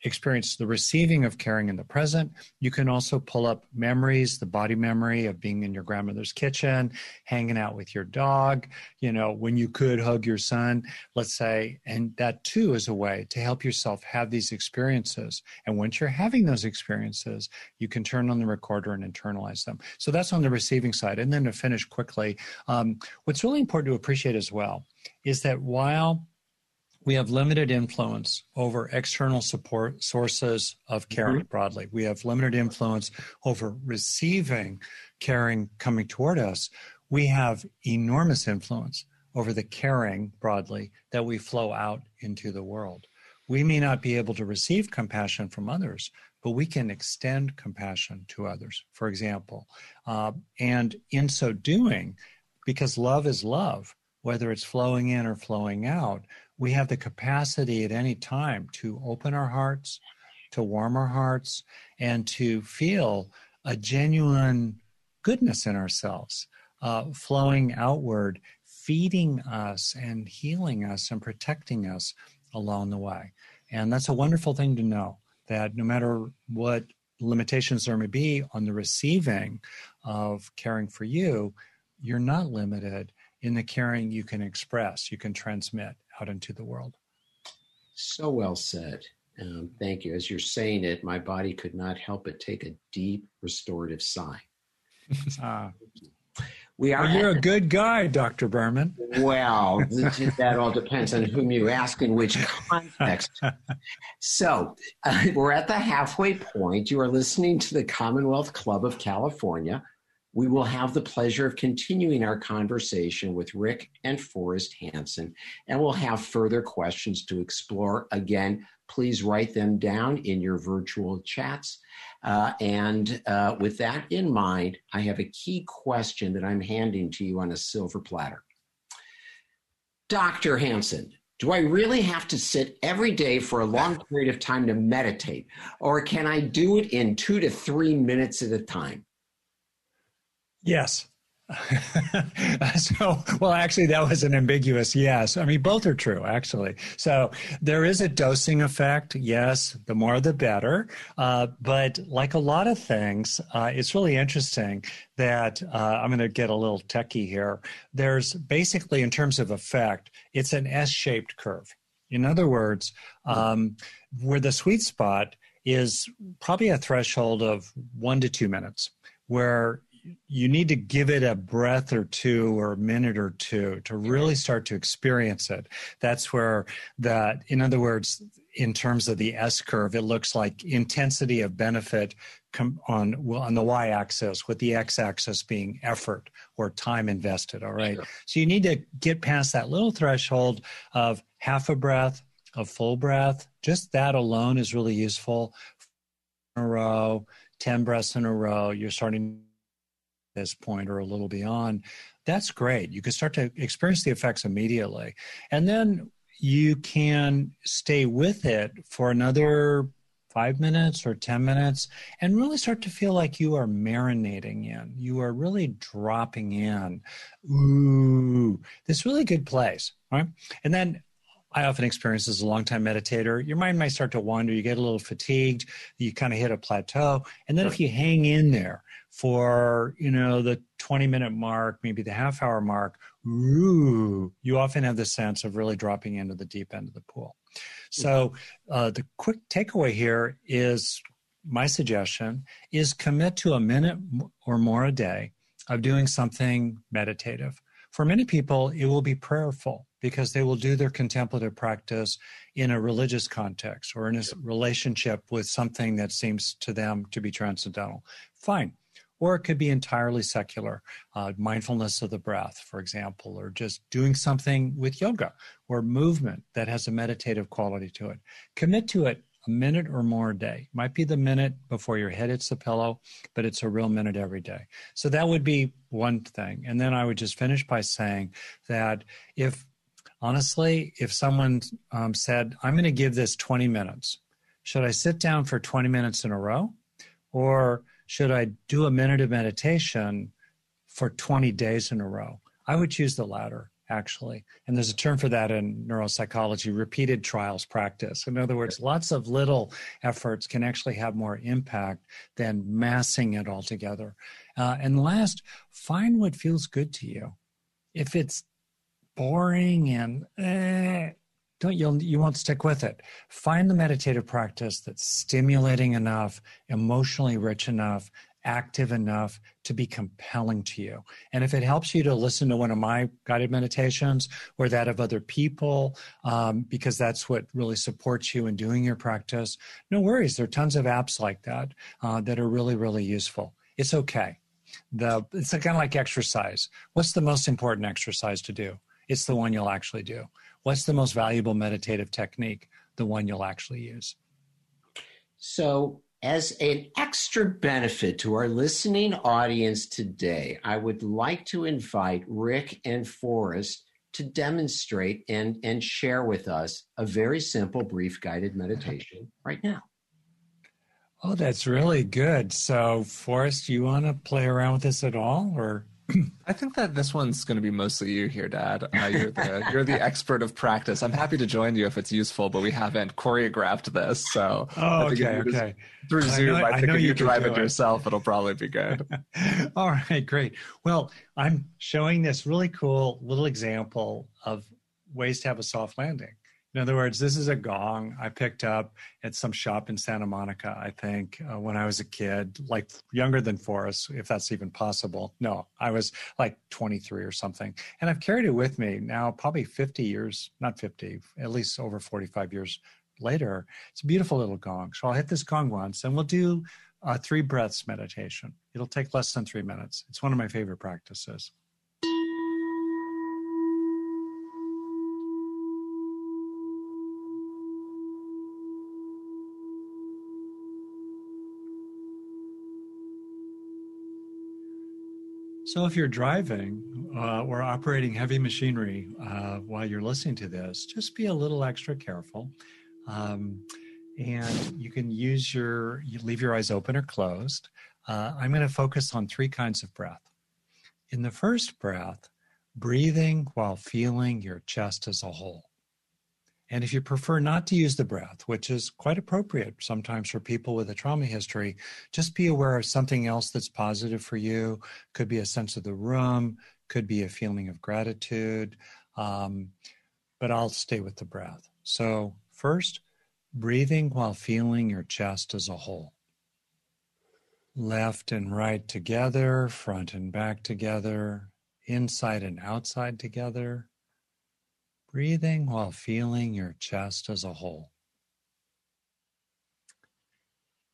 experience the receiving of caring in the present. You can also pull up memories, the body memory of being in your grandmother's kitchen, hanging out with your dog, you know, when you could hug your son, let's say. And that too is a way to help yourself have these experiences. And once you're having those experiences, you can turn on the recorder and internalize them. So that's on the receiving side. And then to finish quickly, um, what's really important to appreciate as well is that while we have limited influence over external support sources of caring mm-hmm. broadly. We have limited influence over receiving caring coming toward us. We have enormous influence over the caring broadly that we flow out into the world. We may not be able to receive compassion from others, but we can extend compassion to others, for example. Uh, and in so doing, because love is love, whether it's flowing in or flowing out, we have the capacity at any time to open our hearts, to warm our hearts, and to feel a genuine goodness in ourselves, uh, flowing outward, feeding us and healing us and protecting us along the way. And that's a wonderful thing to know that no matter what limitations there may be on the receiving of caring for you, you're not limited in the caring you can express, you can transmit out into the world. So well said. Um, thank you. As you're saying it, my body could not help but take a deep restorative sigh. uh, [laughs] we are. Well, you're a good guy, Dr. Berman. Well, [laughs] that all depends on whom you ask in which context. [laughs] so, uh, we're at the halfway point. You are listening to the Commonwealth Club of California. We will have the pleasure of continuing our conversation with Rick and Forrest Hanson, and we'll have further questions to explore. Again, please write them down in your virtual chats. Uh, and uh, with that in mind, I have a key question that I'm handing to you on a silver platter. Dr. Hanson, do I really have to sit every day for a long period of time to meditate, or can I do it in two to three minutes at a time? Yes. [laughs] so, well, actually, that was an ambiguous yes. I mean, both are true, actually. So, there is a dosing effect. Yes, the more the better. Uh, but like a lot of things, uh, it's really interesting that uh, I'm going to get a little techie here. There's basically, in terms of effect, it's an S shaped curve. In other words, um, where the sweet spot is probably a threshold of one to two minutes where you need to give it a breath or two or a minute or two to really start to experience it. That's where that, in other words, in terms of the S curve, it looks like intensity of benefit on on the y-axis, with the x-axis being effort or time invested. All right, sure. so you need to get past that little threshold of half a breath, a full breath. Just that alone is really useful. In a row, ten breaths in a row, you're starting this point or a little beyond, that's great. You can start to experience the effects immediately. And then you can stay with it for another five minutes or 10 minutes and really start to feel like you are marinating in. You are really dropping in. Ooh, this really good place. Right. And then I often experience as a longtime meditator, your mind might start to wander. You get a little fatigued. You kind of hit a plateau. And then if you hang in there for you know the 20 minute mark maybe the half hour mark ooh, you often have the sense of really dropping into the deep end of the pool. So uh, the quick takeaway here is my suggestion is commit to a minute or more a day of doing something meditative. For many people it will be prayerful because they will do their contemplative practice in a religious context or in a relationship with something that seems to them to be transcendental. Fine or it could be entirely secular, uh, mindfulness of the breath, for example, or just doing something with yoga or movement that has a meditative quality to it. Commit to it a minute or more a day. Might be the minute before your head hits the pillow, but it's a real minute every day. So that would be one thing. And then I would just finish by saying that if, honestly, if someone um, said, I'm going to give this 20 minutes, should I sit down for 20 minutes in a row? Or should I do a minute of meditation for 20 days in a row? I would choose the latter, actually. And there's a term for that in neuropsychology repeated trials practice. In other words, lots of little efforts can actually have more impact than massing it all together. Uh, and last, find what feels good to you. If it's boring and eh, you'll you won't stick with it. Find the meditative practice that's stimulating enough emotionally rich enough active enough to be compelling to you. And if it helps you to listen to one of my guided meditations or that of other people um, because that's what really supports you in doing your practice no worries. There are tons of apps like that uh, that are really really useful. It's okay. The it's kind of like exercise. What's the most important exercise to do? It's the one you'll actually do What's the most valuable meditative technique? The one you'll actually use. So, as an extra benefit to our listening audience today, I would like to invite Rick and Forrest to demonstrate and, and share with us a very simple, brief guided meditation [laughs] right now. Oh, that's really good. So, Forrest, you want to play around with this at all, or? I think that this one's going to be mostly you here, Dad. Uh, you're the you're the expert of practice. I'm happy to join you if it's useful, but we haven't choreographed this, so oh, okay, okay. Through Zoom, I, know, I think if you, you drive it yourself, it'll probably be good. [laughs] All right, great. Well, I'm showing this really cool little example of ways to have a soft landing. In other words, this is a gong I picked up at some shop in Santa Monica, I think, uh, when I was a kid, like younger than Forrest, if that's even possible. No, I was like 23 or something. And I've carried it with me now, probably 50 years, not 50, at least over 45 years later. It's a beautiful little gong. So I'll hit this gong once and we'll do a three breaths meditation. It'll take less than three minutes. It's one of my favorite practices. So, if you're driving uh, or operating heavy machinery uh, while you're listening to this, just be a little extra careful. Um, and you can use your, you leave your eyes open or closed. Uh, I'm going to focus on three kinds of breath. In the first breath, breathing while feeling your chest as a whole. And if you prefer not to use the breath, which is quite appropriate sometimes for people with a trauma history, just be aware of something else that's positive for you. Could be a sense of the room, could be a feeling of gratitude. Um, but I'll stay with the breath. So, first, breathing while feeling your chest as a whole. Left and right together, front and back together, inside and outside together breathing while feeling your chest as a whole.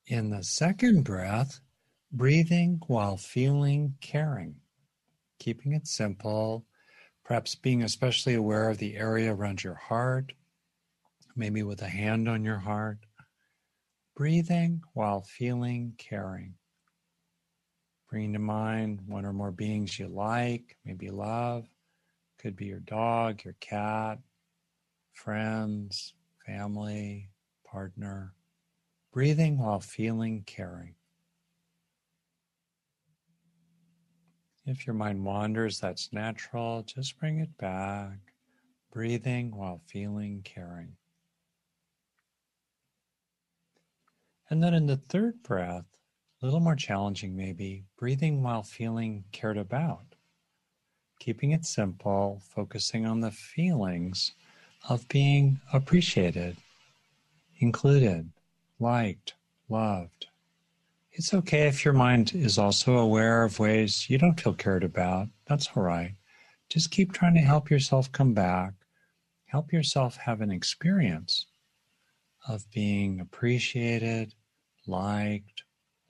In the second breath, breathing while feeling caring, keeping it simple, perhaps being especially aware of the area around your heart, maybe with a hand on your heart. Breathing while feeling caring. Bring to mind one or more beings you like, maybe love, could be your dog, your cat, friends, family, partner. Breathing while feeling caring. If your mind wanders, that's natural. Just bring it back. Breathing while feeling caring. And then in the third breath, a little more challenging maybe, breathing while feeling cared about keeping it simple, focusing on the feelings of being appreciated, included, liked, loved. It's okay if your mind is also aware of ways you don't feel cared about. That's all right. Just keep trying to help yourself come back, help yourself have an experience of being appreciated, liked,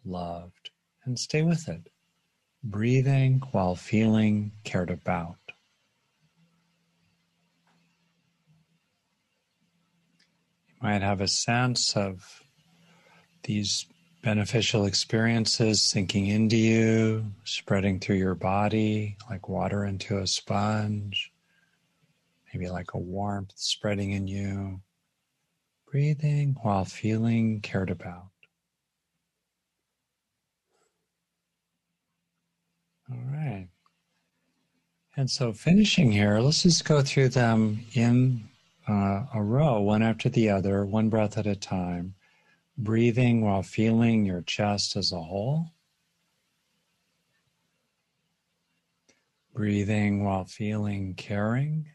loved, and stay with it breathing while feeling cared about. You might have a sense of these beneficial experiences sinking into you, spreading through your body like water into a sponge, maybe like a warmth spreading in you. Breathing while feeling cared about. All right. And so finishing here, let's just go through them in uh, a row, one after the other, one breath at a time, breathing while feeling your chest as a whole. Breathing while feeling caring.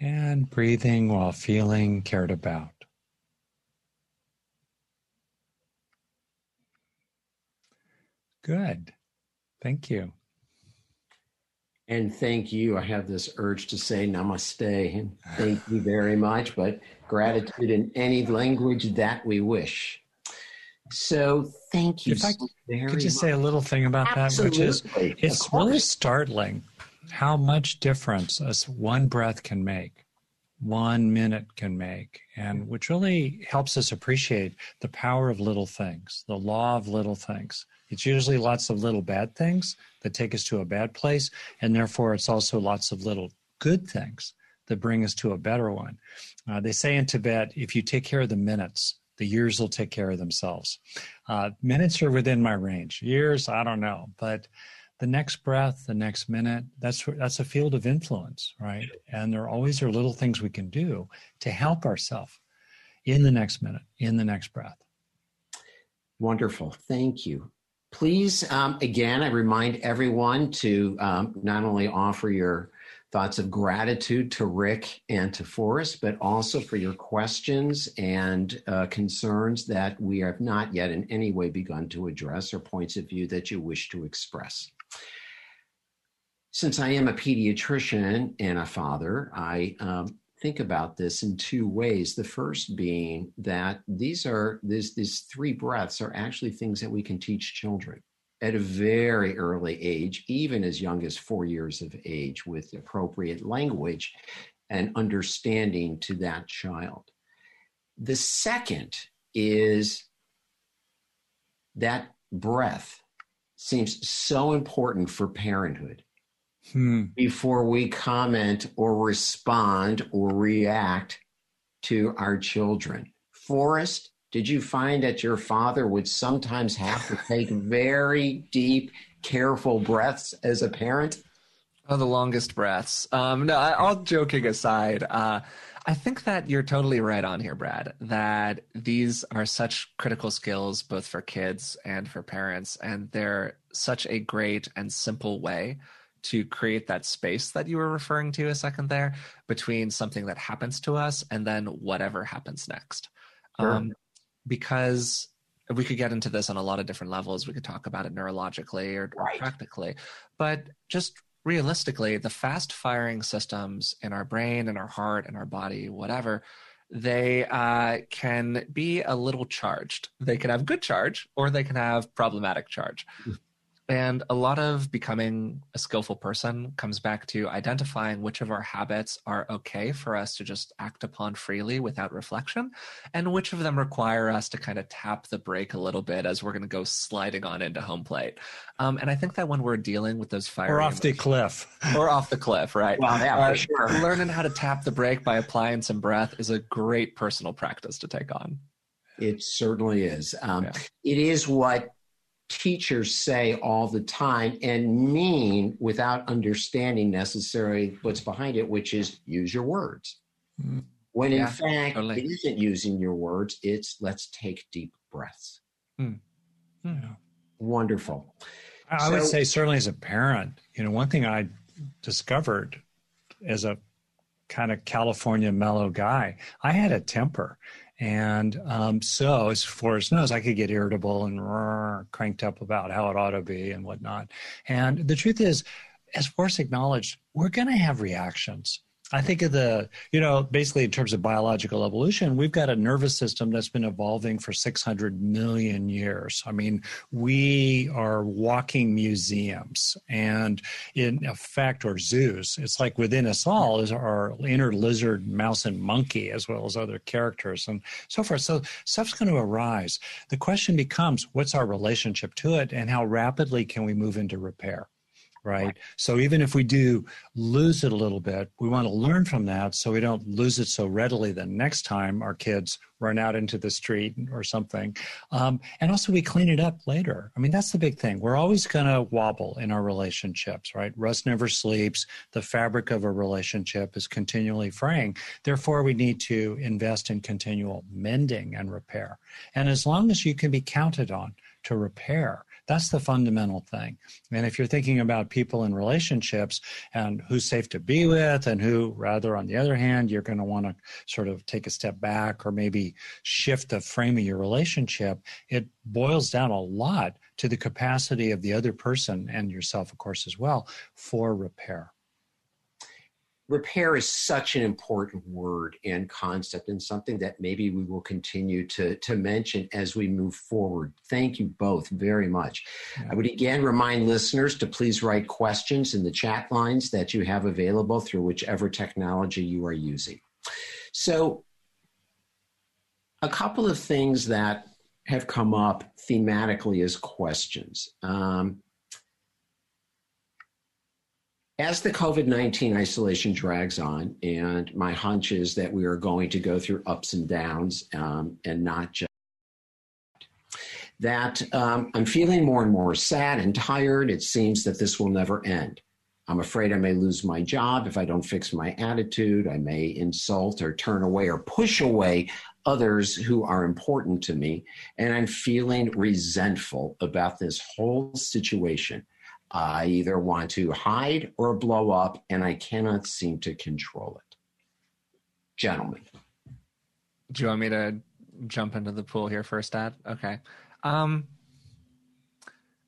And breathing while feeling cared about. Good. Thank you. And thank you. I have this urge to say namaste and thank you very much, but gratitude in any language that we wish. So thank you. If I could just say a little thing about Absolutely. that, which is it's really startling how much difference as one breath can make, one minute can make, and which really helps us appreciate the power of little things, the law of little things. It's usually lots of little bad things that take us to a bad place, and therefore it's also lots of little good things that bring us to a better one. Uh, they say in Tibet, if you take care of the minutes, the years will take care of themselves. Uh, minutes are within my range. Years, I don't know, but the next breath, the next minute, that's that's a field of influence, right? And there always are little things we can do to help ourselves in the next minute, in the next breath. Wonderful, thank you. Please, um, again, I remind everyone to um, not only offer your thoughts of gratitude to Rick and to Forrest, but also for your questions and uh, concerns that we have not yet in any way begun to address or points of view that you wish to express. Since I am a pediatrician and a father, I um, think about this in two ways. The first being that these are these these three breaths are actually things that we can teach children at a very early age, even as young as four years of age, with appropriate language and understanding to that child. The second is that breath seems so important for parenthood. Hmm. Before we comment or respond or react to our children. Forrest, did you find that your father would sometimes have to take [laughs] very deep, careful breaths as a parent? Oh, the longest breaths. Um, no, all joking aside, uh, I think that you're totally right on here, Brad, that these are such critical skills both for kids and for parents, and they're such a great and simple way to create that space that you were referring to a second there between something that happens to us and then whatever happens next. Sure. Um, because we could get into this on a lot of different levels. We could talk about it neurologically or, right. or practically, but just realistically, the fast firing systems in our brain and our heart and our body, whatever, they uh, can be a little charged. They can have good charge or they can have problematic charge. And a lot of becoming a skillful person comes back to identifying which of our habits are okay for us to just act upon freely without reflection, and which of them require us to kind of tap the brake a little bit as we're going to go sliding on into home plate. Um, and I think that when we're dealing with those fire or off the cliff, [laughs] or off the cliff, right? Well, yeah, uh, sure. Learning how to tap the brake by applying some breath is a great personal practice to take on. It certainly is. Um, yeah. It is what teachers say all the time and mean without understanding necessarily what's behind it, which is use your words. Mm. When in fact, totally. it isn't using your words, it's let's take deep breaths. Mm. Yeah. Wonderful. I so, would say, certainly as a parent, you know, one thing I discovered as a kind of California mellow guy, I had a temper. And um, so, as Forrest knows, I could get irritable and cranked up about how it ought to be and whatnot. And the truth is, as Forrest acknowledged, we're going to have reactions. I think of the, you know, basically in terms of biological evolution, we've got a nervous system that's been evolving for 600 million years. I mean, we are walking museums and in effect, or zoos. It's like within us all is our inner lizard, mouse, and monkey, as well as other characters and so forth. So stuff's going to arise. The question becomes, what's our relationship to it and how rapidly can we move into repair? Right? So even if we do lose it a little bit, we want to learn from that so we don't lose it so readily the next time our kids run out into the street or something. Um, and also we clean it up later. I mean, that's the big thing. We're always going to wobble in our relationships, right? Rust never sleeps. The fabric of a relationship is continually fraying. Therefore, we need to invest in continual mending and repair. And as long as you can be counted on to repair, that's the fundamental thing. And if you're thinking about people in relationships and who's safe to be with and who, rather, on the other hand, you're going to want to sort of take a step back or maybe shift the frame of your relationship, it boils down a lot to the capacity of the other person and yourself, of course, as well, for repair repair is such an important word and concept and something that maybe we will continue to, to mention as we move forward. Thank you both very much. I would again remind listeners to please write questions in the chat lines that you have available through whichever technology you are using. So, a couple of things that have come up thematically as questions. Um, as the COVID 19 isolation drags on, and my hunch is that we are going to go through ups and downs um, and not just that um, I'm feeling more and more sad and tired. It seems that this will never end. I'm afraid I may lose my job if I don't fix my attitude. I may insult or turn away or push away others who are important to me. And I'm feeling resentful about this whole situation. I either want to hide or blow up, and I cannot seem to control it. Gentlemen. Do you want me to jump into the pool here first, Dad? Okay. Um,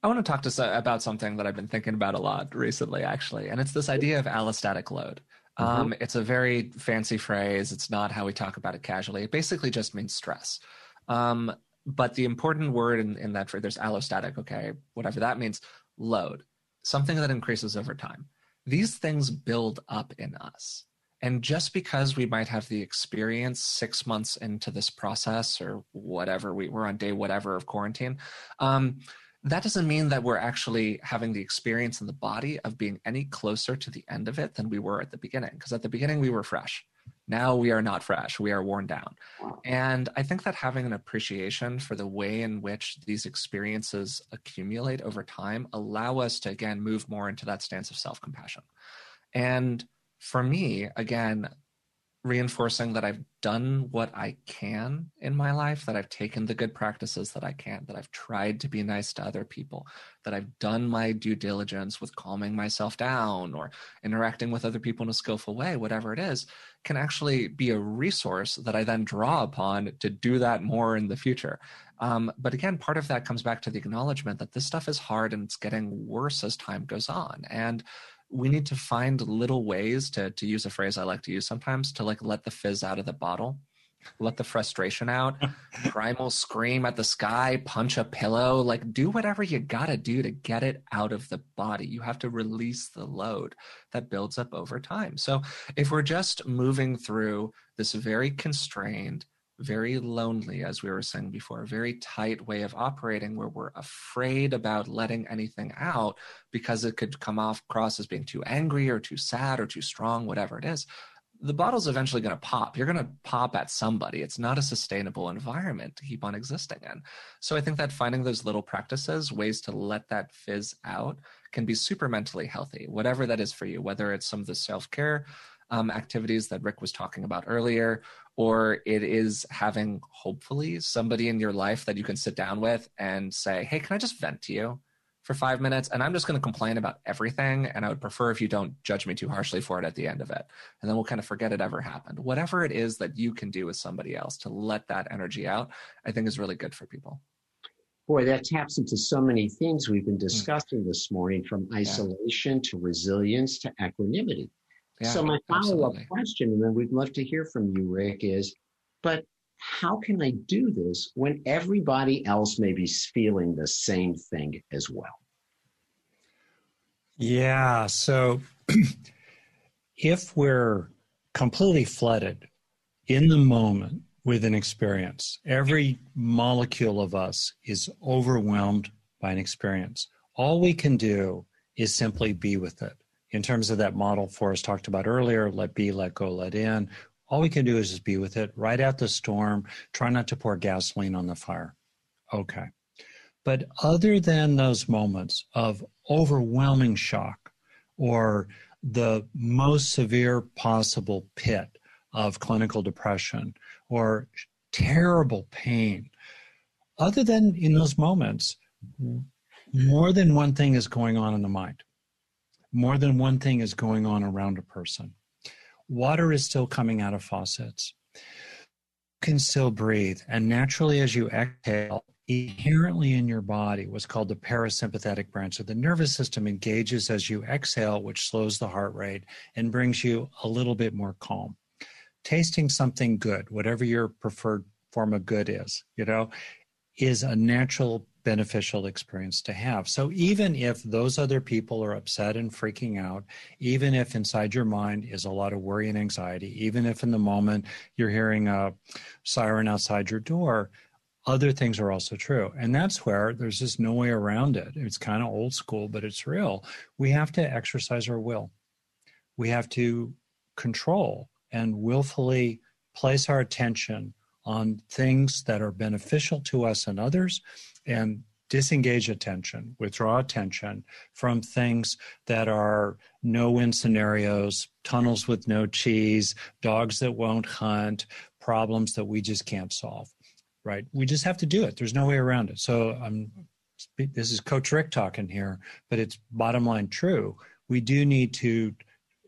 I want to talk to about something that I've been thinking about a lot recently, actually, and it's this idea of allostatic load. Mm-hmm. Um, it's a very fancy phrase. It's not how we talk about it casually. It basically just means stress. Um, but the important word in, in that phrase, there's allostatic, okay, whatever that means, load something that increases over time. These things build up in us. And just because we might have the experience six months into this process or whatever, we, we're on day whatever of quarantine, um, that doesn't mean that we're actually having the experience in the body of being any closer to the end of it than we were at the beginning. Because at the beginning, we were fresh. Now we are not fresh, we are worn down. And I think that having an appreciation for the way in which these experiences accumulate over time allow us to, again, move more into that stance of self compassion. And for me, again, reinforcing that I've done what I can in my life, that I've taken the good practices that I can, that I've tried to be nice to other people, that I've done my due diligence with calming myself down or interacting with other people in a skillful way, whatever it is, can actually be a resource that I then draw upon to do that more in the future. Um, but again, part of that comes back to the acknowledgement that this stuff is hard and it's getting worse as time goes on. And we need to find little ways to to use a phrase I like to use sometimes to like let the fizz out of the bottle, let the frustration out, [laughs] primal scream at the sky, punch a pillow, like do whatever you gotta do to get it out of the body. You have to release the load that builds up over time. So if we're just moving through this very constrained very lonely, as we were saying before, a very tight way of operating where we're afraid about letting anything out because it could come off across as being too angry or too sad or too strong, whatever it is. The bottle's eventually going to pop. You're going to pop at somebody. It's not a sustainable environment to keep on existing in. So I think that finding those little practices, ways to let that fizz out, can be super mentally healthy, whatever that is for you, whether it's some of the self care um, activities that Rick was talking about earlier, or it is having hopefully somebody in your life that you can sit down with and say, Hey, can I just vent to you for five minutes? And I'm just going to complain about everything. And I would prefer if you don't judge me too harshly for it at the end of it. And then we'll kind of forget it ever happened. Whatever it is that you can do with somebody else to let that energy out, I think is really good for people. Boy, that taps into so many things we've been hmm. discussing this morning from isolation yeah. to resilience to equanimity. Yeah, so my follow-up question, and then we'd love to hear from you, Rick, is, but how can I do this when everybody else may be feeling the same thing as well? Yeah. So [clears throat] if we're completely flooded in the moment with an experience, every molecule of us is overwhelmed by an experience. All we can do is simply be with it in terms of that model Forrest talked about earlier, let be, let go, let in, all we can do is just be with it, ride out the storm, try not to pour gasoline on the fire. Okay. But other than those moments of overwhelming shock or the most severe possible pit of clinical depression or terrible pain, other than in those moments, more than one thing is going on in the mind more than one thing is going on around a person. Water is still coming out of faucets. You can still breathe. And naturally, as you exhale, inherently in your body, what's called the parasympathetic branch of the nervous system engages as you exhale, which slows the heart rate and brings you a little bit more calm. Tasting something good, whatever your preferred form of good is, you know, is a natural beneficial experience to have. So even if those other people are upset and freaking out, even if inside your mind is a lot of worry and anxiety, even if in the moment you're hearing a siren outside your door, other things are also true. And that's where there's just no way around it. It's kind of old school, but it's real. We have to exercise our will. we have to control and willfully place our attention on things that are beneficial to us and others and disengage attention, withdraw attention from things that are no win scenarios, tunnels with no cheese, dogs that won't hunt, problems that we just can't solve. Right? We just have to do it. There's no way around it. So I'm this is Coach Rick talking here, but it's bottom line true. We do need to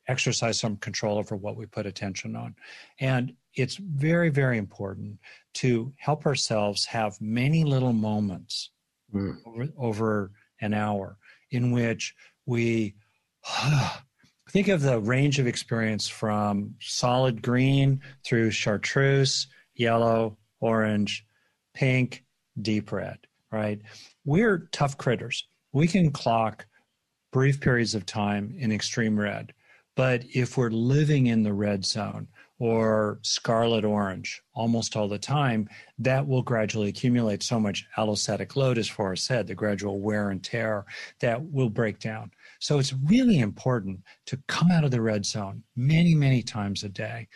exercise some control over what we put attention on. And it's very, very important to help ourselves have many little moments mm. over, over an hour in which we [sighs] think of the range of experience from solid green through chartreuse, yellow, orange, pink, deep red, right? We're tough critters. We can clock brief periods of time in extreme red. But if we're living in the red zone, or scarlet orange almost all the time, that will gradually accumulate so much allostatic load, as Forrest said, the gradual wear and tear that will break down. So it's really important to come out of the red zone many, many times a day,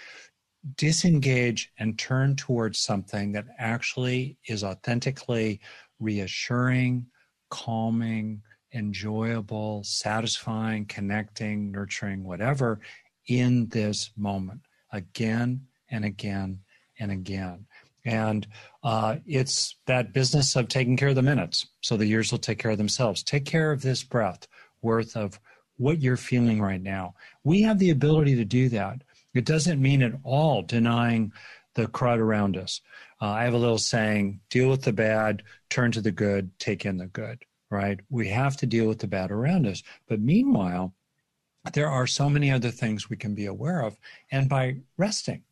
disengage and turn towards something that actually is authentically reassuring, calming, enjoyable, satisfying, connecting, nurturing, whatever in this moment again and again and again. And uh, it's that business of taking care of the minutes so the years will take care of themselves. Take care of this breath worth of what you're feeling right now. We have the ability to do that. It doesn't mean at all denying the crowd around us. Uh, I have a little saying deal with the bad, turn to the good, take in the good, right? We have to deal with the bad around us. But meanwhile, there are so many other things we can be aware of. And by resting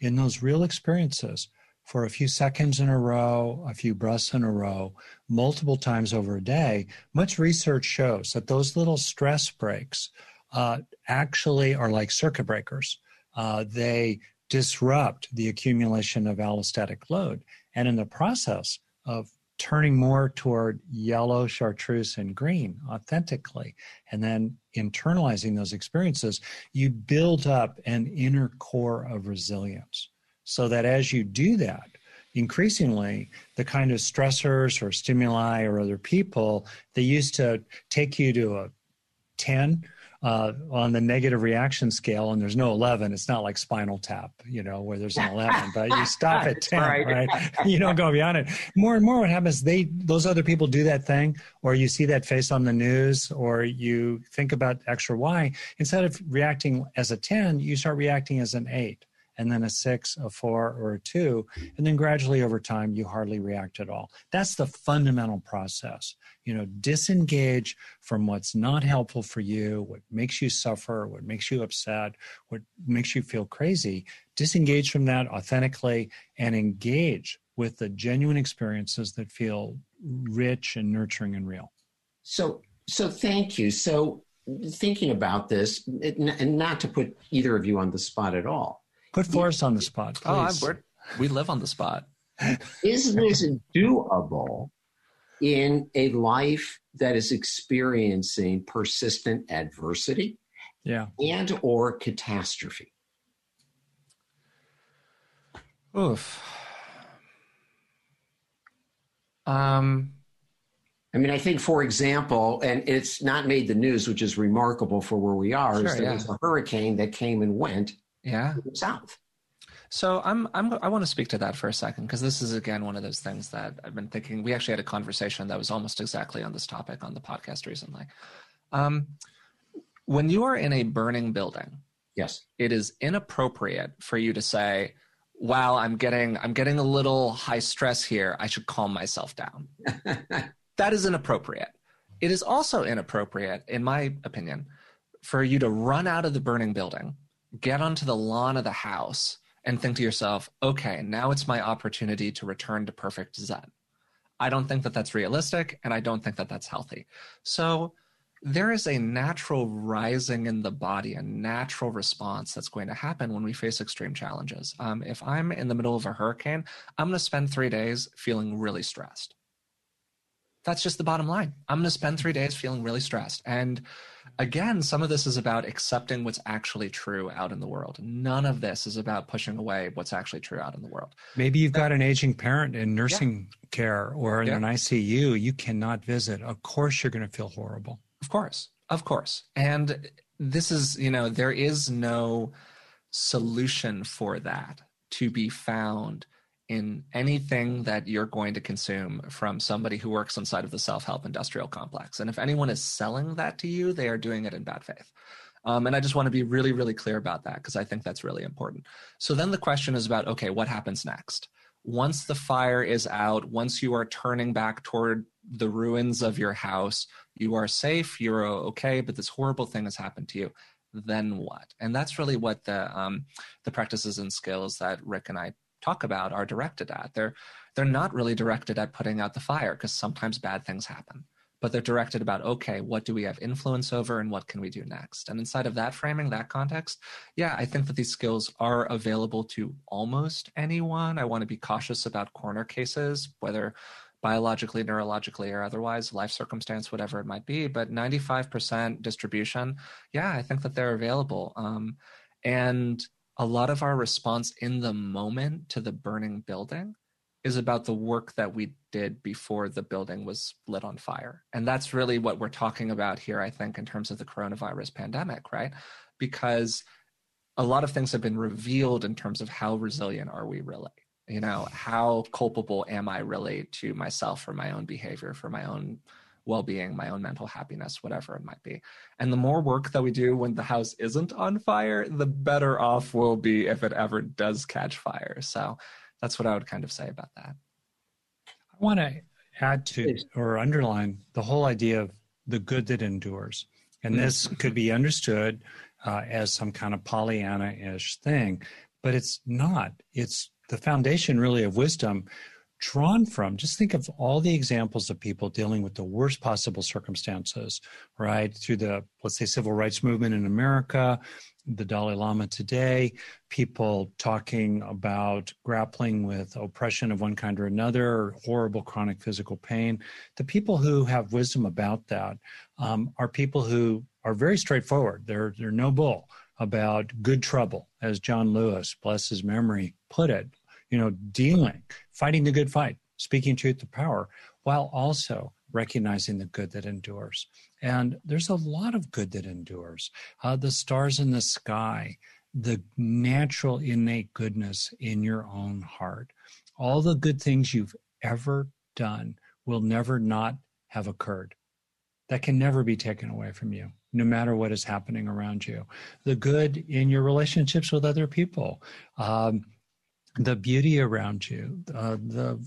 in those real experiences for a few seconds in a row, a few breaths in a row, multiple times over a day, much research shows that those little stress breaks uh, actually are like circuit breakers. Uh, they disrupt the accumulation of allostatic load. And in the process of turning more toward yellow, chartreuse, and green authentically, and then internalizing those experiences, you build up an inner core of resilience. So that as you do that, increasingly the kind of stressors or stimuli or other people that used to take you to a 10 uh, on the negative reaction scale, and there's no 11. It's not like Spinal Tap, you know, where there's an 11, but you stop [laughs] at 10, right. right? [laughs] you don't go beyond it. More and more, what happens? They those other people do that thing, or you see that face on the news, or you think about X or Y. Instead of reacting as a 10, you start reacting as an eight and then a six, a four, or a two. And then gradually over time, you hardly react at all. That's the fundamental process. You know, disengage from what's not helpful for you, what makes you suffer, what makes you upset, what makes you feel crazy. Disengage from that authentically and engage with the genuine experiences that feel rich and nurturing and real. So, so thank you. So, thinking about this, and not to put either of you on the spot at all, Put Forrest on the spot. Please. Oh, we live on the spot. is this doable in a life that is experiencing persistent adversity yeah. and or catastrophe? Oof. Um, I mean, I think, for example, and it's not made the news, which is remarkable for where we are, sure, is there yeah. was a hurricane that came and went yeah south so I'm, I'm I want to speak to that for a second because this is again one of those things that I've been thinking. We actually had a conversation that was almost exactly on this topic on the podcast recently. Um, when you are in a burning building, yes, it is inappropriate for you to say, "Wow, I'm getting I'm getting a little high stress here. I should calm myself down." [laughs] that is inappropriate. It is also inappropriate, in my opinion, for you to run out of the burning building get onto the lawn of the house and think to yourself, okay, now it's my opportunity to return to perfect Zen. I don't think that that's realistic, and I don't think that that's healthy. So there is a natural rising in the body, a natural response that's going to happen when we face extreme challenges. Um, if I'm in the middle of a hurricane, I'm going to spend three days feeling really stressed. That's just the bottom line. I'm going to spend three days feeling really stressed. And again, some of this is about accepting what's actually true out in the world. None of this is about pushing away what's actually true out in the world. Maybe you've got an aging parent in nursing yeah. care or in yeah. an ICU you cannot visit. Of course, you're going to feel horrible. Of course. Of course. And this is, you know, there is no solution for that to be found in anything that you're going to consume from somebody who works inside of the self-help industrial complex. And if anyone is selling that to you, they are doing it in bad faith. Um, and I just want to be really, really clear about that because I think that's really important. So then the question is about okay, what happens next? Once the fire is out, once you are turning back toward the ruins of your house, you are safe, you're okay, but this horrible thing has happened to you. Then what? And that's really what the um, the practices and skills that Rick and I talk about are directed at. They're they're not really directed at putting out the fire because sometimes bad things happen. But they're directed about okay, what do we have influence over and what can we do next? And inside of that framing, that context, yeah, I think that these skills are available to almost anyone. I want to be cautious about corner cases, whether biologically, neurologically, or otherwise, life circumstance, whatever it might be. But 95% distribution, yeah, I think that they're available. Um, and a lot of our response in the moment to the burning building is about the work that we did before the building was lit on fire. And that's really what we're talking about here, I think, in terms of the coronavirus pandemic, right? Because a lot of things have been revealed in terms of how resilient are we really? You know, how culpable am I really to myself for my own behavior, for my own well being, my own mental happiness, whatever it might be. And the more work that we do when the house isn't on fire, the better off we'll be if it ever does catch fire. So that's what I would kind of say about that. I want to add to or underline the whole idea of the good that endures. And mm. this could be understood uh, as some kind of Pollyanna ish thing, but it's not. It's the foundation really of wisdom drawn from just think of all the examples of people dealing with the worst possible circumstances right? Through the let's say civil rights movement in america the dalai lama today people talking about grappling with oppression of one kind or another horrible chronic physical pain. The people who have wisdom about that um, are people who are very straightforward. They're they're no bull about good trouble as john lewis bless his memory put it you know, dealing, fighting the good fight, speaking truth to power, while also recognizing the good that endures. And there's a lot of good that endures. Uh, the stars in the sky, the natural innate goodness in your own heart, all the good things you've ever done will never not have occurred. That can never be taken away from you, no matter what is happening around you. The good in your relationships with other people. Um, the beauty around you, uh, the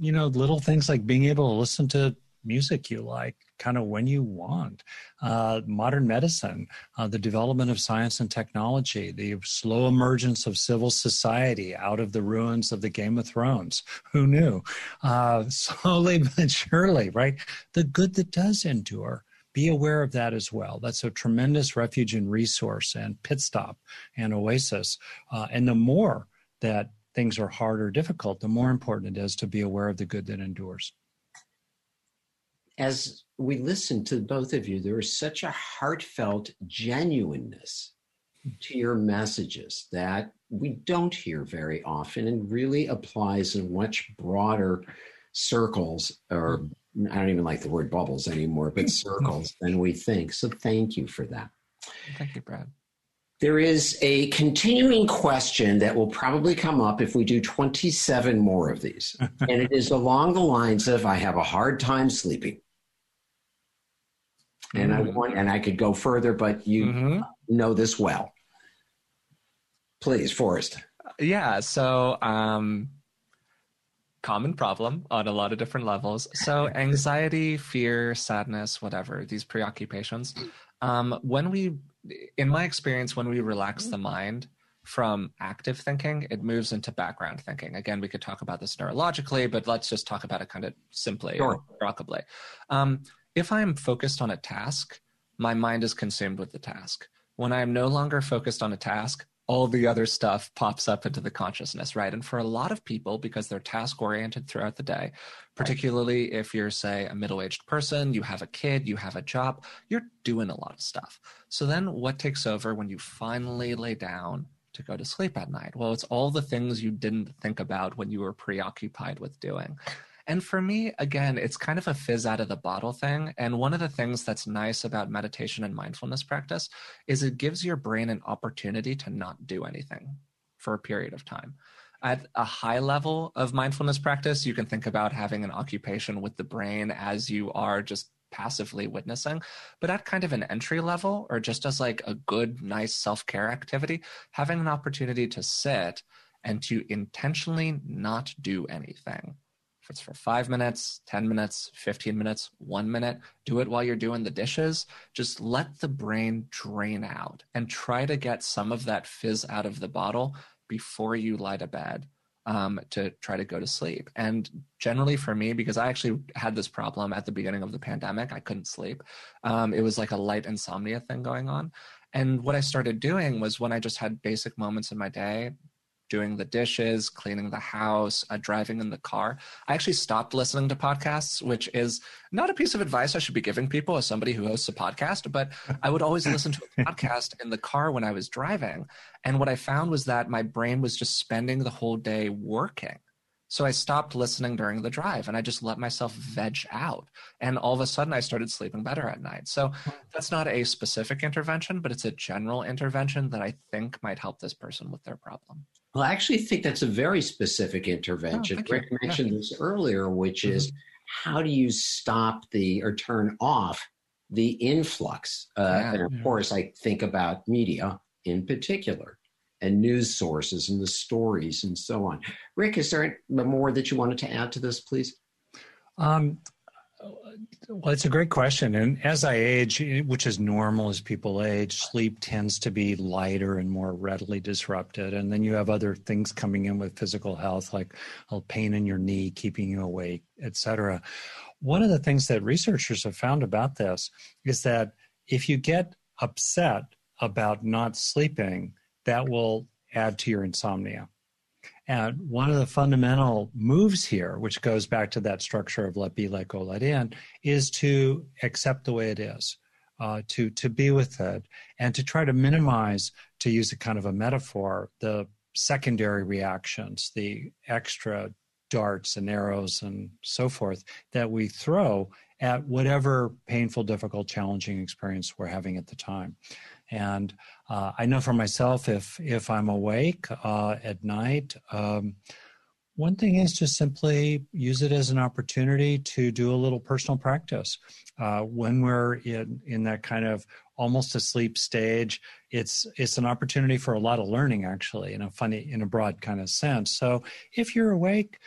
you know little things like being able to listen to music you like kind of when you want. Uh, modern medicine uh, the development of science and technology the slow emergence of civil society out of the ruins of the game of thrones. Who knew? Uh, [laughs] slowly but surely right? The good that does endure. Be aware of that as well. That's a tremendous refuge and resource and pit stop and oasis. Uh, and the more that things are hard or difficult, the more important it is to be aware of the good that endures. As we listen to both of you, there is such a heartfelt genuineness to your messages that we don't hear very often and really applies in much broader circles or I don't even like the word bubbles anymore, but [laughs] circles than we think. So thank you for that. Thank you, Brad. There is a continuing question that will probably come up if we do 27 more of these. [laughs] and it is along the lines of I have a hard time sleeping. And mm-hmm. I want and I could go further, but you mm-hmm. know this well. Please, Forrest. Yeah, so um common problem on a lot of different levels. So [laughs] anxiety, fear, sadness, whatever, these preoccupations. Um, when we in my experience, when we relax the mind from active thinking, it moves into background thinking. Again, we could talk about this neurologically, but let's just talk about it kind of simply sure. or Um, if I'm focused on a task, my mind is consumed with the task. When I'm no longer focused on a task, all the other stuff pops up into the consciousness, right? And for a lot of people, because they're task oriented throughout the day, particularly if you're, say, a middle aged person, you have a kid, you have a job, you're doing a lot of stuff. So then what takes over when you finally lay down to go to sleep at night? Well, it's all the things you didn't think about when you were preoccupied with doing. And for me, again, it's kind of a fizz out of the bottle thing. And one of the things that's nice about meditation and mindfulness practice is it gives your brain an opportunity to not do anything for a period of time. At a high level of mindfulness practice, you can think about having an occupation with the brain as you are just passively witnessing. But at kind of an entry level, or just as like a good, nice self care activity, having an opportunity to sit and to intentionally not do anything if it's for five minutes, 10 minutes, 15 minutes, one minute, do it while you're doing the dishes. Just let the brain drain out and try to get some of that fizz out of the bottle before you lie to bed um, to try to go to sleep. And generally for me, because I actually had this problem at the beginning of the pandemic, I couldn't sleep. Um, it was like a light insomnia thing going on. And what I started doing was when I just had basic moments in my day, doing the dishes, cleaning the house, uh, driving in the car. I actually stopped listening to podcasts, which is not a piece of advice I should be giving people as somebody who hosts a podcast, but I would always listen to a [laughs] podcast in the car when I was driving. And what I found was that my brain was just spending the whole day working. So I stopped listening during the drive and I just let myself veg out. And all of a sudden I started sleeping better at night. So that's not a specific intervention, but it's a general intervention that I think might help this person with their problem. Well, I actually think that's a very specific intervention. Oh, Rick you. mentioned yeah. this earlier, which mm-hmm. is how do you stop the or turn off the influx? Uh, yeah. And of course, I think about media in particular and news sources and the stories and so on. Rick, is there more that you wanted to add to this, please? Um, well, it's a great question. And as I age, which is normal as people age, sleep tends to be lighter and more readily disrupted. And then you have other things coming in with physical health, like a pain in your knee, keeping you awake, etc. One of the things that researchers have found about this is that if you get upset about not sleeping, that will add to your insomnia. And one of the fundamental moves here, which goes back to that structure of let be, let go, let in, is to accept the way it is, uh, to to be with it, and to try to minimize, to use a kind of a metaphor, the secondary reactions, the extra darts and arrows and so forth that we throw at whatever painful, difficult, challenging experience we're having at the time. And uh, I know for myself, if if I'm awake uh, at night, um, one thing is to simply use it as an opportunity to do a little personal practice. Uh, when we're in in that kind of almost asleep stage, it's it's an opportunity for a lot of learning, actually, in a funny, in a broad kind of sense. So if you're awake,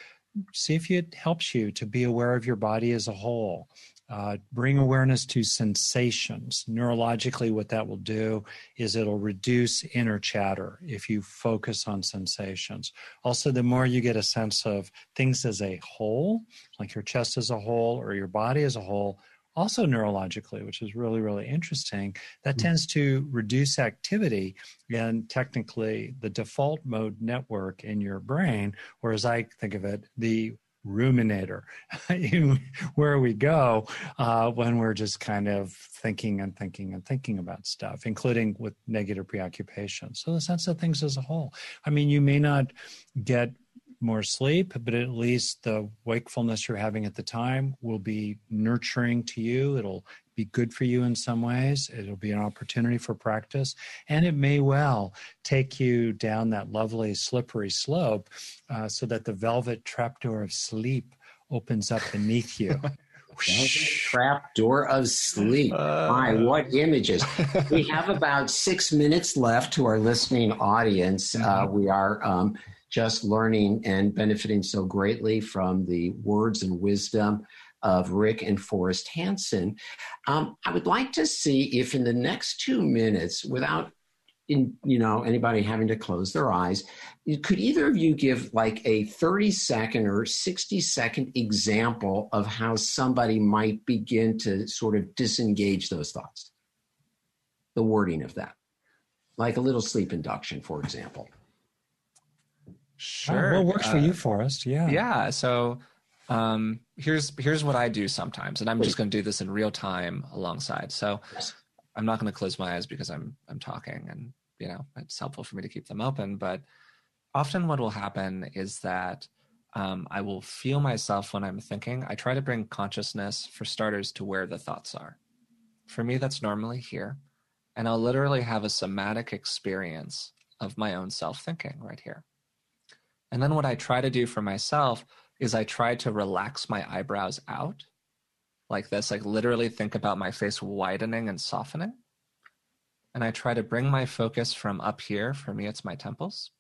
see if it helps you to be aware of your body as a whole. Uh, bring awareness to sensations. Neurologically, what that will do is it'll reduce inner chatter if you focus on sensations. Also, the more you get a sense of things as a whole, like your chest as a whole or your body as a whole, also neurologically, which is really, really interesting, that mm-hmm. tends to reduce activity and technically the default mode network in your brain, or as I think of it, the ruminator [laughs] where we go uh, when we're just kind of thinking and thinking and thinking about stuff, including with negative preoccupation. So the sense of things as a whole. I mean, you may not get more sleep, but at least the wakefulness you're having at the time will be nurturing to you. It'll be good for you in some ways. It'll be an opportunity for practice. And it may well take you down that lovely slippery slope uh, so that the velvet trapdoor of sleep opens up beneath you. [laughs] trap door of sleep. Uh, My, what images. we have about six minutes left to our listening audience. Uh, mm-hmm. we are um, just learning and benefiting so greatly from the words and wisdom of Rick and Forrest Hanson. Um, I would like to see if in the next two minutes, without in you know anybody having to close their eyes could either of you give like a 30 second or 60 second example of how somebody might begin to sort of disengage those thoughts the wording of that like a little sleep induction, for example. Sure. Oh, what works uh, for you, Forrest? Yeah. Yeah. So um, here's here's what I do sometimes, and I'm just going to do this in real time alongside. So I'm not going to close my eyes because I'm I'm talking, and you know it's helpful for me to keep them open. But often, what will happen is that um, I will feel myself when I'm thinking. I try to bring consciousness, for starters, to where the thoughts are. For me, that's normally here, and I'll literally have a somatic experience of my own self thinking right here. And then what I try to do for myself is I try to relax my eyebrows out like this, like literally think about my face widening and softening. And I try to bring my focus from up here, for me, it's my temples,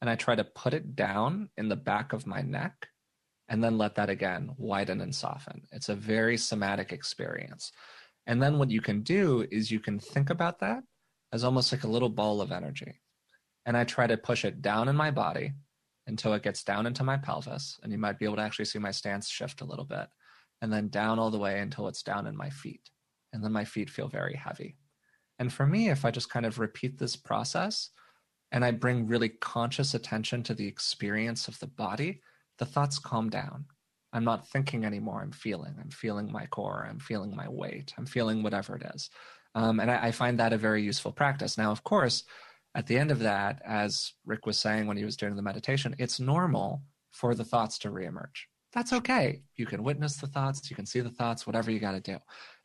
and I try to put it down in the back of my neck and then let that again widen and soften. It's a very somatic experience. And then what you can do is you can think about that as almost like a little ball of energy. And I try to push it down in my body until it gets down into my pelvis. And you might be able to actually see my stance shift a little bit. And then down all the way until it's down in my feet. And then my feet feel very heavy. And for me, if I just kind of repeat this process and I bring really conscious attention to the experience of the body, the thoughts calm down. I'm not thinking anymore. I'm feeling. I'm feeling my core. I'm feeling my weight. I'm feeling whatever it is. Um, and I, I find that a very useful practice. Now, of course, at the end of that, as Rick was saying when he was doing the meditation, it's normal for the thoughts to reemerge. That's okay. You can witness the thoughts, you can see the thoughts, whatever you got to do.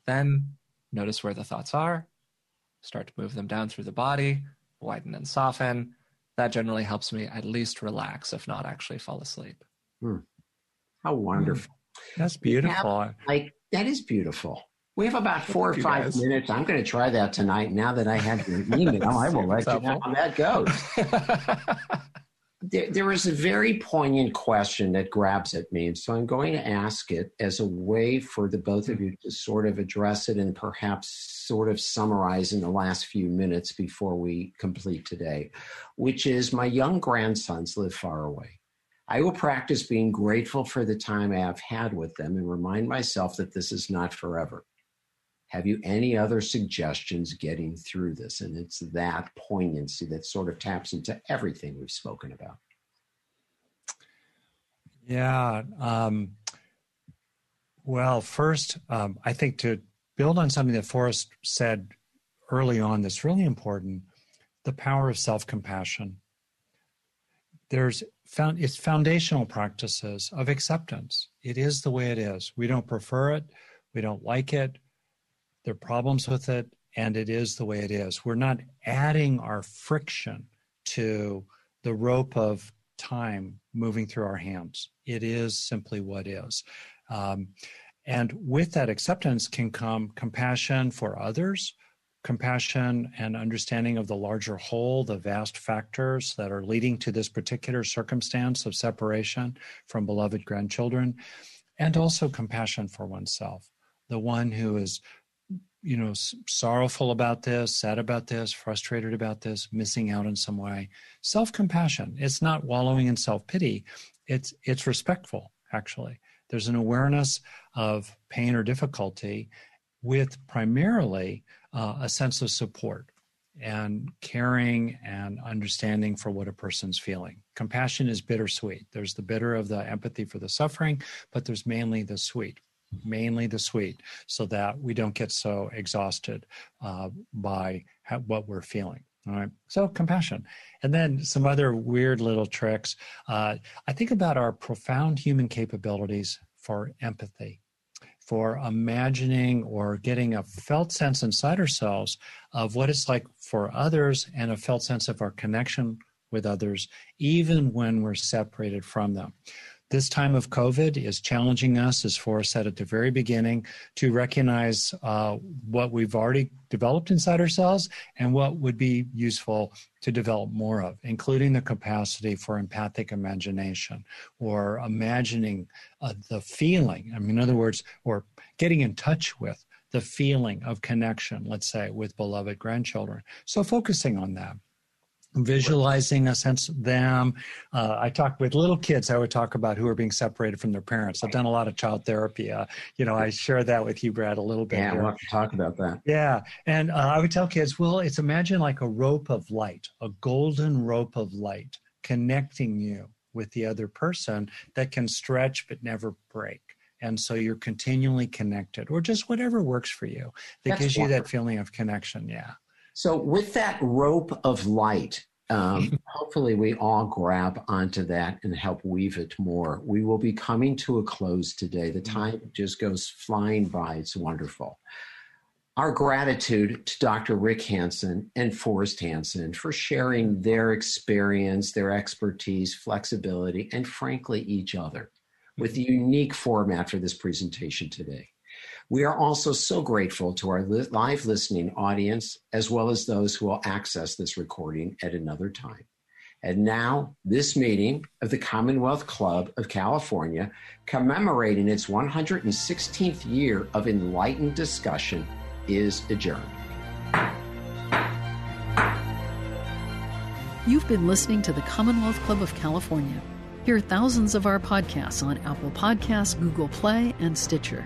Then notice where the thoughts are, start to move them down through the body, widen and soften. That generally helps me at least relax, if not actually fall asleep. Hmm. How wonderful. That's beautiful. like, that is beautiful. We have about four or five guys. minutes. I'm going to try that tonight. Now that I have your email, I will [laughs] let you know how that goes. there, there is a very poignant question that grabs at me, and so I'm going to ask it as a way for the both of you to sort of address it and perhaps sort of summarize in the last few minutes before we complete today, which is my young grandsons live far away. I will practice being grateful for the time I have had with them and remind myself that this is not forever. Have you any other suggestions getting through this? And it's that poignancy that sort of taps into everything we've spoken about. Yeah. Um, well, first, um, I think to build on something that Forrest said early on that's really important the power of self compassion. There's found it's foundational practices of acceptance. It is the way it is. We don't prefer it, we don't like it, there are problems with it, and it is the way it is. We're not adding our friction to the rope of time moving through our hands. It is simply what is. Um, and with that acceptance can come compassion for others, compassion and understanding of the larger whole, the vast factors that are leading to this particular circumstance of separation from beloved grandchildren, and also compassion for oneself, the one who is you know sorrowful about this sad about this frustrated about this missing out in some way. Self-compassion. It's not wallowing in self-pity. It's it's respectful actually. There's an awareness of pain or difficulty with primarily uh, a sense of support and caring and understanding for what a person's feeling. Compassion is bittersweet. There's the bitter of the empathy for the suffering, but there's mainly the sweet mainly the sweet, so that we don't get so exhausted uh, by what we're feeling. All right. So compassion. And then some other weird little tricks. Uh, I think about our profound human capabilities for empathy, for imagining or getting a felt sense inside ourselves of what it's like for others and a felt sense of our connection with others, even when we're separated from them this time of COVID is challenging us, as Forrest said at the very beginning, to recognize uh, what we've already developed inside ourselves and what would be useful to develop more of, including the capacity for empathic imagination or imagining uh, the feeling. I mean, in other words, or getting in touch with the feeling of connection, let's say, with beloved grandchildren. So focusing on that. Visualizing a sense of them. Uh, I talk with little kids. I would talk about who are being separated from their parents. I've done a lot of child therapy. Uh, you know, I share that with you, Brad, a little bit. Yeah, we'll to talk about that. Yeah, and uh, I would tell kids, well, it's imagine like a rope of light, a golden rope of light connecting you with the other person that can stretch but never break. And so you're continually connected, or just whatever works for you that That's gives wonderful. you that feeling of connection. Yeah. So, with that rope of light, um, [laughs] hopefully we all grab onto that and help weave it more. We will be coming to a close today. The mm-hmm. time just goes flying by. It's wonderful. Our gratitude to Dr. Rick Hanson and Forrest Hanson for sharing their experience, their expertise, flexibility, and frankly, each other with the unique format for this presentation today. We are also so grateful to our li- live listening audience, as well as those who will access this recording at another time. And now, this meeting of the Commonwealth Club of California, commemorating its 116th year of enlightened discussion, is adjourned. You've been listening to the Commonwealth Club of California. Hear thousands of our podcasts on Apple Podcasts, Google Play, and Stitcher.